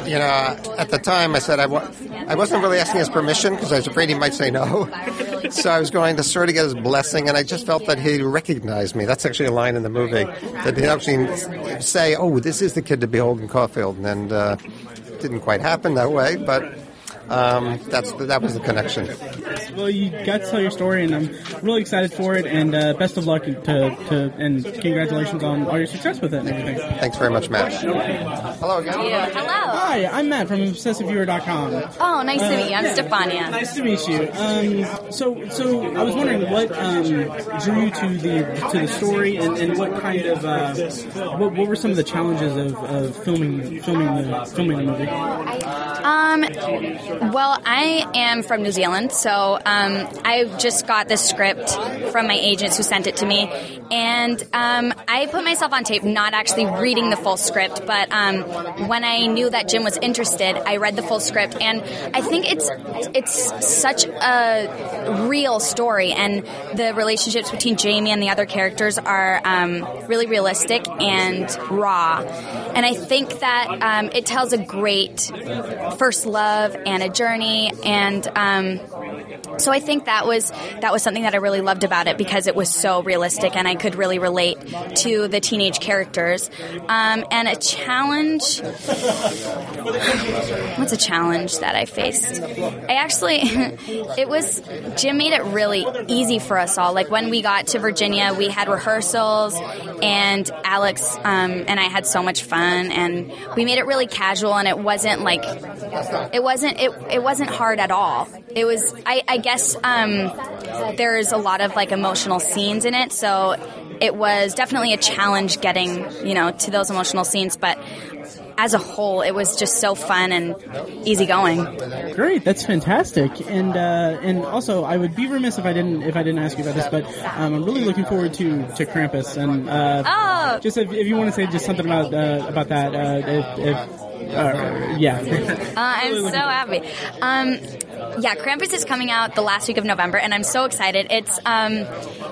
you know, at the time I said I, wa- I wasn't really asking his permission because I was afraid he might say no. so I was going to sort of get his blessing, and I just felt that he recognized me. That's actually a line in the movie that he actually say, "Oh, this is the kid to be Holden Caulfield," and uh, didn't quite happen that way, but. Um, that's that was the connection. Well, you got to tell your story, and I'm really excited for it. And uh, best of luck to, to and congratulations on all your success with it and everything. Thanks very much, Matt. Hello again. Hello. Hi, I'm Matt from ObsessiveViewer.com. Oh, nice to meet you. I'm yeah. Stefania. Nice to meet you. Um, so, so I was wondering what um, drew you to the to the story, and, and what kind of uh, what, what were some of the challenges of, of filming filming the filming the movie? Um, well, I am from New Zealand, so um, I just got the script from my agents who sent it to me, and um, I put myself on tape, not actually reading the full script, but um, when I knew that Jim was interested, I read the full script, and I think it's it's such a real story, and the relationships between Jamie and the other characters are um, really realistic and raw, and I think that um, it tells a great first love and a journey and um, so I think that was that was something that I really loved about it because it was so realistic and I could really relate to the teenage characters. Um, and a challenge. What's a challenge that I faced? I actually, it was Jim made it really easy for us all. Like when we got to Virginia, we had rehearsals, and Alex um, and I had so much fun, and we made it really casual, and it wasn't like it wasn't it, it wasn't hard at all. It was I, I guess um, there's a lot of like emotional scenes in it, so it was definitely a challenge getting you know to those emotional scenes, but as a whole, it was just so fun and easygoing. Great, that's fantastic. And uh, and also, I would be remiss if I didn't if I didn't ask you about this, but um, I'm really looking forward to to Krampus. And uh, Oh. just if, if you want to say just something about uh, about that, uh, if, if uh, yeah. Uh, I'm so happy. Um, yeah, Krampus is coming out the last week of November, and I'm so excited. It's um,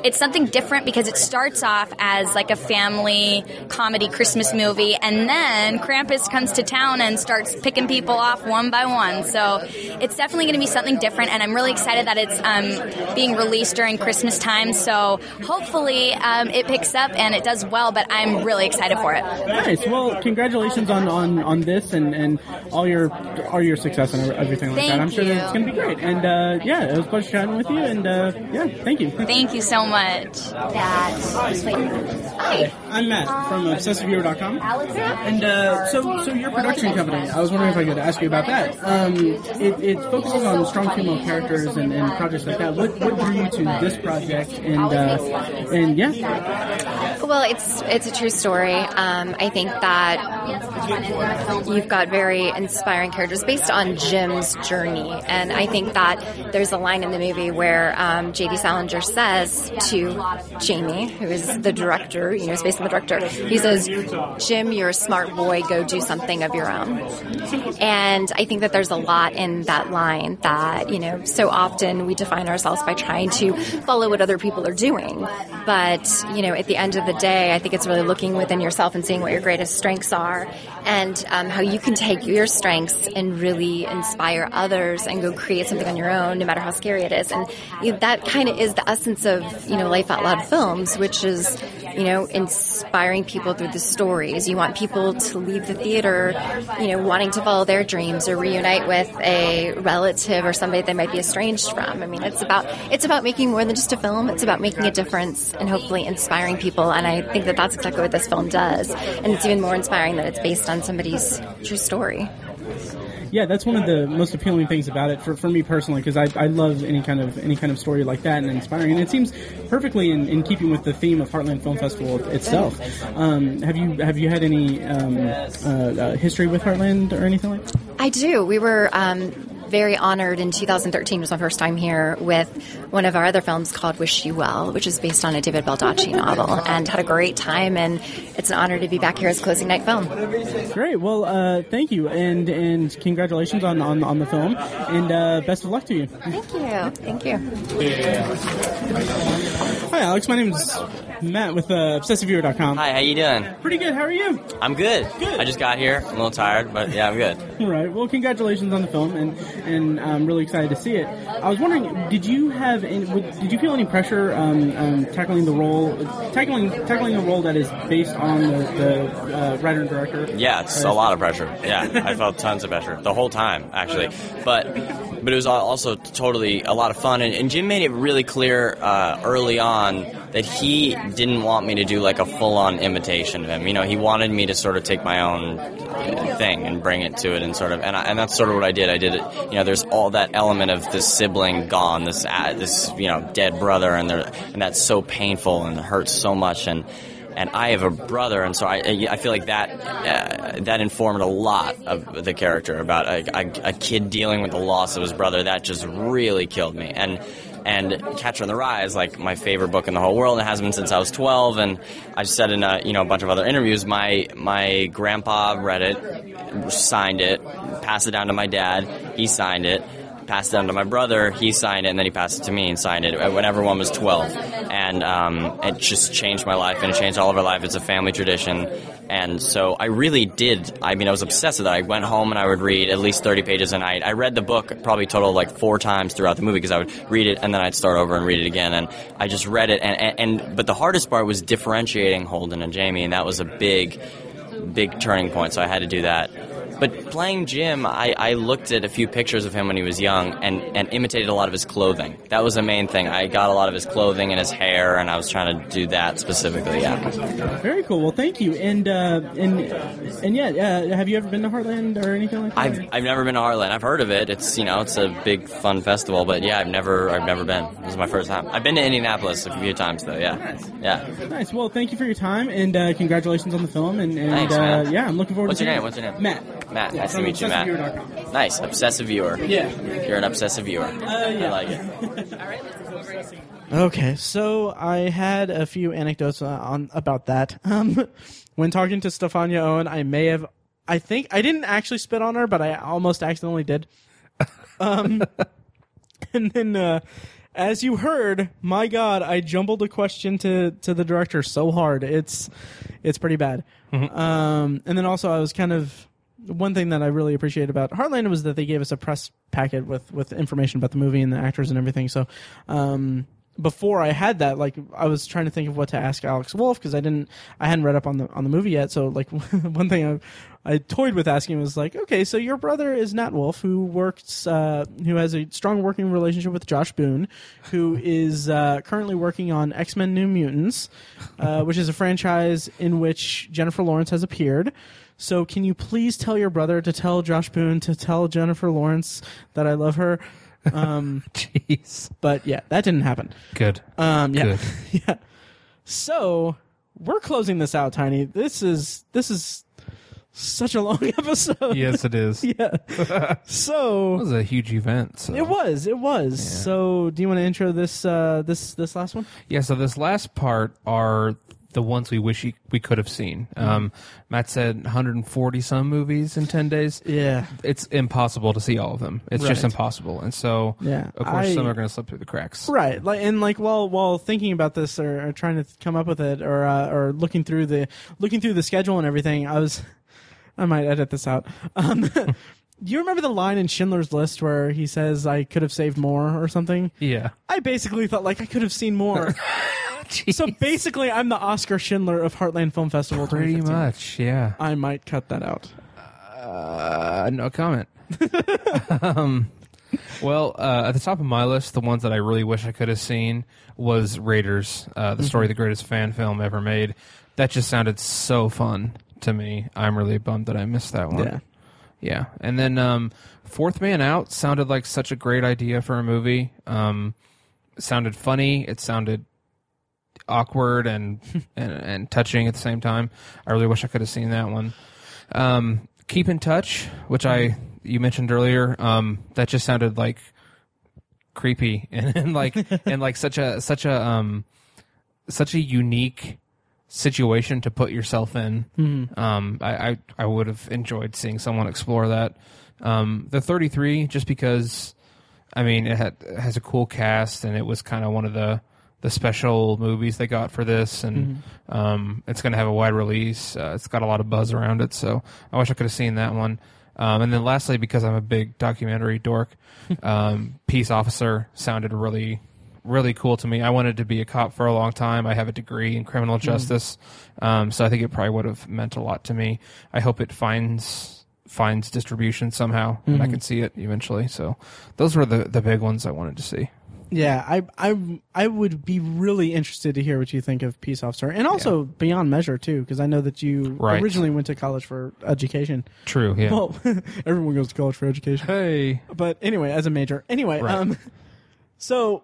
it's something different because it starts off as like a family comedy Christmas movie, and then Krampus comes to town and starts picking people off one by one. So it's definitely going to be something different, and I'm really excited that it's um, being released during Christmas time. So hopefully um, it picks up and it does well. But I'm really excited for it. Nice. Well, congratulations on, on, on this and, and all your all your success and everything like Thank that. I'm sure that you. it's going to be great. And uh, yeah, it was a pleasure chatting with you. And uh, yeah, thank you. Thank you so much. Hi. I'm Matt from ObsessiveViewer.com. And uh, so, so your production company, I was wondering if I could ask you about that. Um, it, it focuses on strong female characters and, and projects like that. What, what drew you to this project? And uh, and yeah, Well, it's it's a true story. Um, I think that you've got very inspiring characters based on Jim's journey, and I think that there's a line in the movie where um, J.D. Salinger says to Jamie, who is the director, you know, is based on the director, he says, "Jim, you're a smart boy. Go do something of your own." And I think that there's a lot in that line that you know. So often we define ourselves by trying to follow what other people are doing, but you know, at the end of the day, I think it's really looking within yourself and seeing what your greatest strengths are, and um, how you can take your strengths and really inspire others and go create something on your own, no matter how scary it is. And you that kind of is the essence of you know Life Out Loud films, which is you know inspiring people through the stories. You want people to leave the theater, you know, wanting to follow their dreams or reunite with a relative or somebody they might be estranged from. I mean, it's about it's about making more than just a film. It's about making a difference and hopefully inspiring people. And I think that that's exactly what this film does. And it's even more inspiring that it's based on somebody's true story. Yeah, that's one of the most appealing things about it for, for me personally because I, I love any kind of any kind of story like that and inspiring, and it seems perfectly in, in keeping with the theme of Heartland Film Festival itself. Um, have you have you had any um, uh, uh, history with Heartland or anything like? that? I do. We were um, very honored in 2013 was my first time here with one of our other films called Wish You Well, which is based on a David Baldacci novel, and had a great time. And it's an honor to be back here as closing night film. Great. Well, uh, thank you, and and congratulations on on, on the film, and uh, best of luck to you. Thank you. Thank you. Hi, Alex. My name is Matt with uh, ObsessiveViewer.com. Hi, how you doing? Pretty good. How are you? I'm good. Good. I just got here. I'm a little tired, but yeah, I'm good. All right. Well, congratulations on the film, and and I'm really excited to see it. I was wondering, did you have, any, did you feel any pressure um, um, tackling the role, tackling tackling a role that is based on the, the uh, writer and director? Yeah, it's a lot of pressure. Yeah, I felt tons of pressure the whole time, actually. But but it was also totally a lot of fun. And, and Jim made it really clear uh, early on that he didn't want me to do like a full-on imitation of him. You know, he wanted me to sort of take my own thing and bring it to it, and sort of, and, I, and that's sort of what I did. I did it. You know, there's all that element of this sibling gone, this uh, this you know dead brother, and there, and that's so painful and hurts so much, and and I have a brother, and so I, I feel like that uh, that informed a lot of the character about a, a, a kid dealing with the loss of his brother. That just really killed me, and and Catcher in the Rye is like my favorite book in the whole world. and It has been since I was 12, and I just said in a, you know a bunch of other interviews, my my grandpa read it, signed it, passed it down to my dad. He signed it passed it down to my brother. He signed it, and then he passed it to me and signed it when everyone was 12. And um, it just changed my life, and it changed all of our life. It's a family tradition. And so I really did. I mean, I was obsessed with it. I went home and I would read at least 30 pages a night. I read the book probably total like four times throughout the movie because I would read it and then I'd start over and read it again. And I just read it. And, and, and but the hardest part was differentiating Holden and Jamie, and that was a big, big turning point. So I had to do that. But playing Jim, I, I looked at a few pictures of him when he was young and, and imitated a lot of his clothing. That was the main thing. I got a lot of his clothing and his hair, and I was trying to do that specifically. Yeah. Very cool. Well, thank you. And uh, and and yeah, uh, have you ever been to Heartland or anything like that? I've, I've never been to Heartland. I've heard of it. It's you know it's a big fun festival, but yeah, I've never I've never been. This is my first time. I've been to Indianapolis a few times though. Yeah, yeah. Nice. Well, thank you for your time and uh, congratulations on the film. And, and Thanks, uh, yeah, I'm looking forward What's to your name? What's your name? Matt. Matt. Yeah, nice to meet you, Matt. ObsessiveViewer.com. Nice, obsessive viewer. Yeah. You're an obsessive viewer. yeah. I like it. Okay, so I had a few anecdotes uh, on about that. Um, when talking to Stefania Owen, I may have, I think I didn't actually spit on her, but I almost accidentally did. Um, and then, uh, as you heard, my God, I jumbled a question to to the director so hard. It's it's pretty bad. Um, and then also, I was kind of one thing that I really appreciate about Heartland was that they gave us a press packet with with information about the movie and the actors and everything. So, um, before I had that, like I was trying to think of what to ask Alex Wolff because I didn't, I hadn't read up on the on the movie yet. So like one thing I, I toyed with asking was like, okay, so your brother is Nat Wolff, who works, uh, who has a strong working relationship with Josh Boone, who is uh, currently working on X Men New Mutants, uh, which is a franchise in which Jennifer Lawrence has appeared. So can you please tell your brother to tell Josh Boone to tell Jennifer Lawrence that I love her? Um, Jeez. but yeah, that didn't happen. Good. Um, yeah, Good. yeah. So we're closing this out, Tiny. This is this is such a long episode. yes, it is. yeah. So it was a huge event. So. it was, it was. So do you want to intro this uh this this last one? Yeah, so this last part are the ones we wish he, we could have seen. Um, Matt said 140 some movies in 10 days. Yeah. It's impossible to see all of them. It's just Right. impossible. And so, Yeah, of course, I- some are going to slip through the cracks. Right, like and like while while thinking about this or, or trying to come up with it or uh, or looking through the looking through the schedule and everything, I was I might edit this out. Um, do you remember the line in Schindler's List where he says I could have saved more or something? Yeah. I basically thought like I could have seen more. so basically, I'm the Oskar Schindler of Heartland Film Festival. Pretty much, yeah. I might cut that out. Uh, no comment. um, well, uh, at the top of my list, the ones that I really wish I could have seen was Raiders, uh, the story of the greatest fan film ever made. That just sounded so fun to me. I'm really bummed that I missed that one. Yeah. Yeah. And then um, Fourth Man Out sounded like such a great idea for a movie. Um, sounded funny. It sounded awkward and, and and touching at the same time. I really wish I could have seen that one. Um, Keep in Touch, which I you mentioned earlier, um, that just sounded like creepy and, and like and like such a such a um such a unique situation to put yourself in. Um, I, I I would have enjoyed seeing someone explore that. Um, the 33, just because, I mean, it, had, it has a cool cast and it was kind of one of the the special movies they got for this, and um, it's going to have a wide release. Uh, it's got a lot of buzz around it, so I wish I could have seen that one. Um, and then lastly, because I'm a big documentary dork, um, Peace Officer sounded really, really cool to me. I wanted to be a cop for a long time. I have a degree in criminal justice, um, so I think it probably would have meant a lot to me. I hope it finds finds distribution somehow, and I can see it eventually. So those were the the big ones I wanted to see. Yeah, I I I would be really interested to hear what you think of Peace Officer, and also Beyond Measure too, because I know that you Right. originally went to college for education. True. Yeah. Well, everyone goes to college for education. hey. But anyway, as a major. Anyway, Right. um, so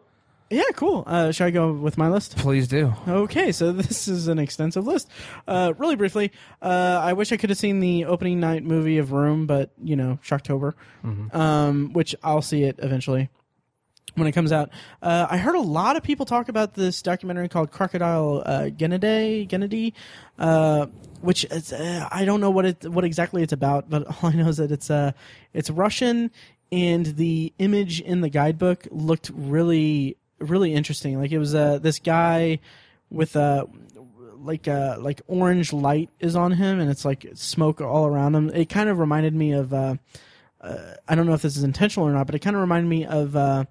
yeah, cool. Uh, shall I go with my list? Please do. Okay, so this is an extensive list. Uh, really briefly, uh, I wish I could have seen the opening night movie of Room, but you know, Shocktober, um, which I'll see it eventually when it comes out. Uh, I heard a lot of people talk about this documentary called Crocodile uh, Gennadiy, Gennadiy, uh, which is, uh, I don't know what it what exactly it's about, but all I know is that it's uh, it's Russian, and the image in the guidebook looked really really interesting. Like it was uh, this guy with a like uh like orange light is on him and it's like smoke all around him. It kind of reminded me of uh, uh I don't know if this is intentional or not, but it kind of reminded me of uh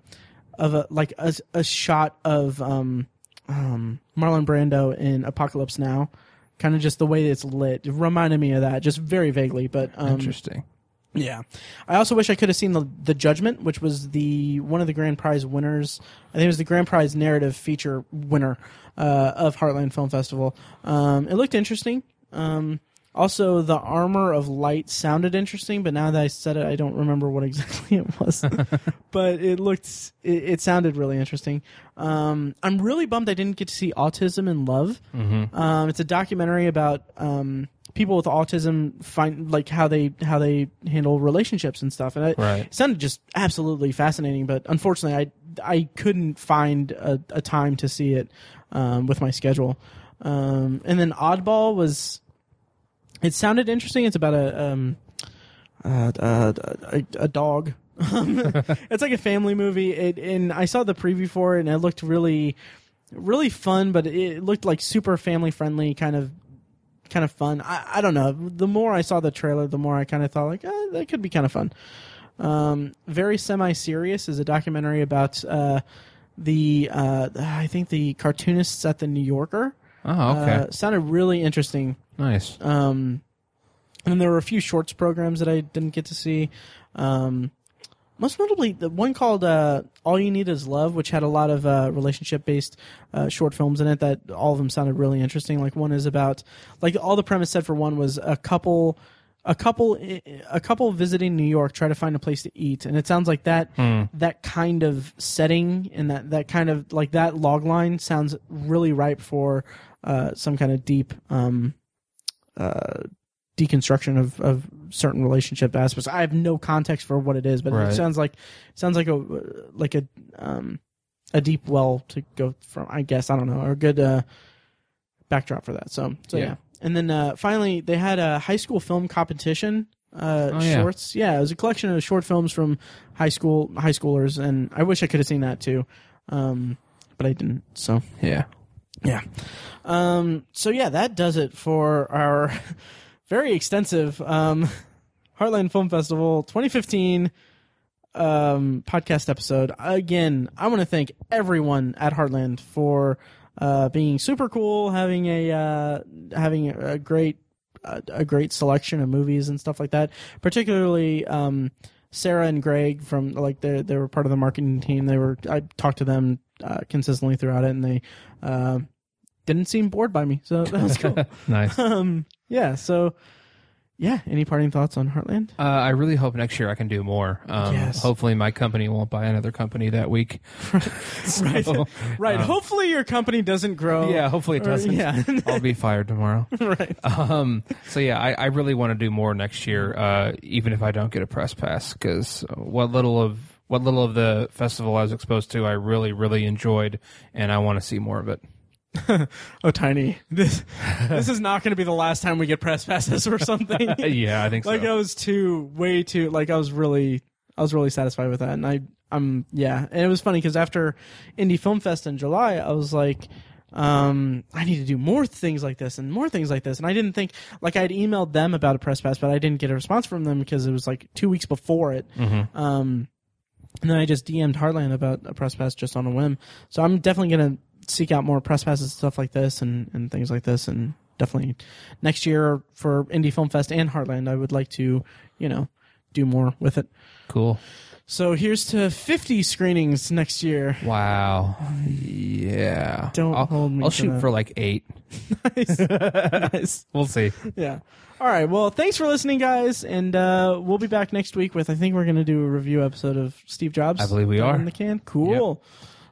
of a like a, a shot of um um Marlon Brando in Apocalypse Now. Kind of just the way it's lit. It reminded me of that, just very vaguely, but um Interesting. Yeah, I also wish I could have seen the the Judgment, which was the one of the grand prize winners. I think it was the grand prize narrative feature winner uh, of Heartland Film Festival. Um, it looked interesting. Um, also, the Armor of Light sounded interesting, but now that I said it, I don't remember what exactly it was. but it looked, it, it sounded really interesting. Um, I'm really bummed I didn't get to see Autism in Love. Um, it's a documentary about um, people with autism find like how they how they handle relationships and stuff, and it, Right. it sounded just absolutely fascinating. But unfortunately, I I couldn't find a, a time to see it um, with my schedule. Um, and then Oddball was it sounded interesting. It's about a um, uh, uh, a, a dog. it's like a family movie. It, and I saw the preview for it, and it looked really, really fun. But it looked like super family friendly, kind of, kind of fun. I, I don't know. The more I saw the trailer, the more I kind of thought like eh, that could be kind of fun. Um, very semi serious is a documentary about uh, the uh, I think the cartoonists at the New Yorker. Oh, okay. Uh, sounded really interesting. Nice. Um, and then there were a few shorts programs that I didn't get to see. Um, most notably, the one called uh, "All You Need Is Love," which had a lot of uh, relationship-based uh, short films in it. That all of them sounded really interesting. Like one is about, like all the premise said for one was a couple, a couple, a couple visiting New York try to find a place to eat, and it sounds like that Hmm. that kind of setting and that that kind of like that log line sounds really ripe for uh, some kind of deep. Um, uh, deconstruction of, of certain relationship aspects. I have no context for what it is, but Right. it sounds like sounds like a like a um a deep well to go from. I guess I don't know or a good uh, backdrop for that. So so yeah. Yeah. And then uh, finally, they had a high school film competition. Uh, Oh, yeah. shorts, yeah. It was a collection of short films from high school high schoolers, and I wish I could have seen that too, um, but I didn't. So Yeah. yeah. Um, so yeah, that does it for our very extensive um, Heartland Film Festival 2015 um, podcast episode. Again, I want to thank everyone at Heartland for uh, being super cool, having a uh, having a great a, a great selection of movies and stuff like that. Particularly um, Sarah and Greg from like they they were part of the marketing team. They were I talked to them uh, consistently throughout it, and they uh, didn't seem bored by me. So that was cool. Nice. um, yeah. So yeah. Any parting thoughts on Heartland? Uh, I really hope next year I can do more. Um, Yes. Hopefully, my company won't buy another company that week. right. So, right. um, Hopefully your company doesn't grow. yeah, hopefully it Or- doesn't. yeah. I'll be fired tomorrow. right. Um, so yeah, I, I really want to do more next year, uh, even if I don't get a press pass, because what little of what little of the festival I was exposed to, I really really enjoyed, and I want to see more of it. Oh, tiny. This this is not going to be the last time we get press passes or something. yeah, I think so. like I was too way too like I was really I was really satisfied with that, and I I'm yeah, and it was funny because after Indie Film Fest in July, I was like. Um, I need to do more things like this and more things like this, and I didn't think like I had emailed them about a press pass, but I didn't get a response from them because it was like two weeks before it. Um, and then I just DM'd Heartland about a press pass just on a whim. So I'm definitely gonna seek out more press passes and stuff like this and, and things like this and definitely next year for Indie Film Fest and Heartland I would like to, you know, do more with it. cool. So here's to 50 screenings next year. Wow. Yeah. Don't I'll, hold me I'll to shoot that. for like eight. nice. nice. We'll see. Yeah. All right. Well, thanks for listening, guys, and uh, we'll be back next week with I think we're going to do a review episode of Steve Jobs. I believe we are. in the can. Cool.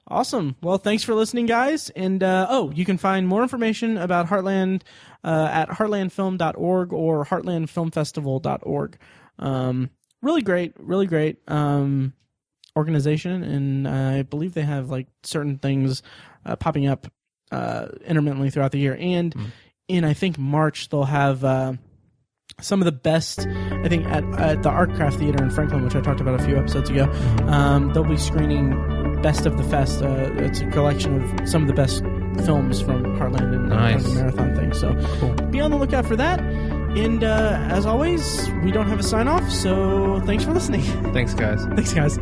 Awesome. Well, thanks for listening, guys. And uh, oh, you can find more information about Heartland uh, at heartlandfilm.org or heartlandfilmfestival.org. Um, really great, really great um, organization, and I believe they have like certain things uh, popping up uh, intermittently throughout the year. And in I think March they'll have. Uh, some of the best, I think, at, at the Artcraft Theater in Franklin, which I talked about a few episodes ago. Um, they'll be screening Best of the Fest. Uh, it's a collection of some of the best films from Heartland and Nice. a marathon thing. So be on the lookout for that. And uh, as always, we don't have a sign off, so thanks for listening. Thanks, guys. thanks, guys.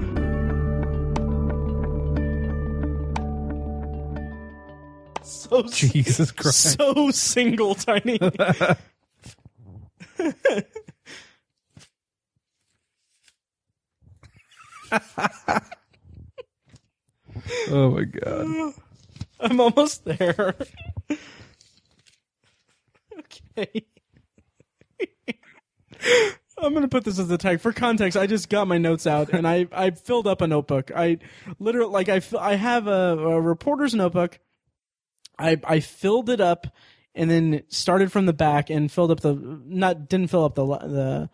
So Jesus Christ. so single, tiny. Oh my god. I'm almost there. okay. I'm gonna put this as the tag for context. I just got my notes out and I I filled up a notebook. I literally like I I have a, a reporter's notebook. I I filled it up and then started from the back and filled up the not didn't fill up the the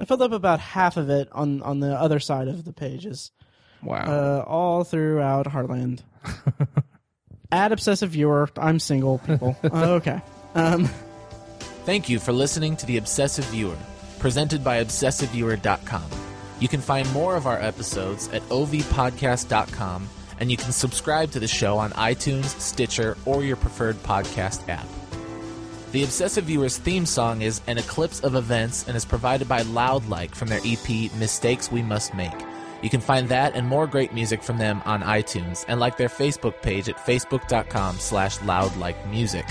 I filled up about half of it on on the other side of the pages Wow. uh, all throughout Heartland. Add obsessive viewer. I'm single, people. Uh, okay. Um, Thank you for listening to The Obsessive Viewer, presented by ObsessiveViewer.com. You can find more of our episodes at ovpodcast.com, and you can subscribe to the show on iTunes, Stitcher, or your preferred podcast app. The Obsessive Viewer's theme song is An Eclipse of Events and is provided by Loudlike from their EP Mistakes We Must Make. You can find that and more great music from them on iTunes and like their Facebook page at facebook.com slash loudlikemusic.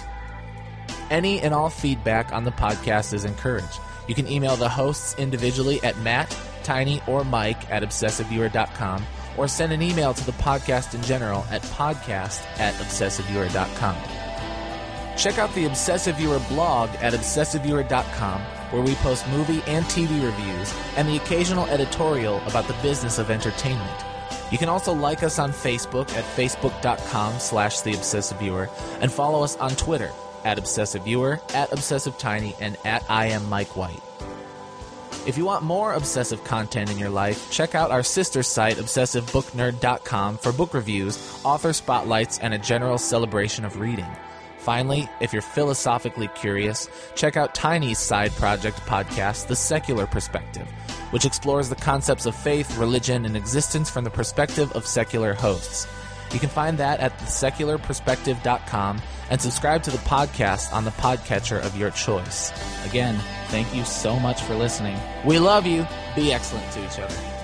Any and all feedback on the podcast is encouraged. You can email the hosts individually at Matt, Tiny, or Mike at obsessiveviewer.com or send an email to the podcast in general at podcast at obsessiveviewer.com. Check out the Obsessive Viewer blog at obsessiveviewer.com where we post movie and TV reviews and the occasional editorial about the business of entertainment. You can also like us on Facebook at facebook.com slash the obsessive viewer and follow us on Twitter at obsessive viewer, at obsessive tiny, and at I am Mike White. If you want more obsessive content in your life, check out our sister site, obsessivebooknerd.com, for book reviews, author spotlights, and a general celebration of reading. Finally, if you're philosophically curious, check out Tiny's side project podcast, The Secular Perspective, which explores the concepts of faith, religion, and existence from the perspective of secular hosts. You can find that at thesecularperspective.com and subscribe to the podcast on the podcatcher of your choice. Again, thank you so much for listening. We love you. Be excellent to each other.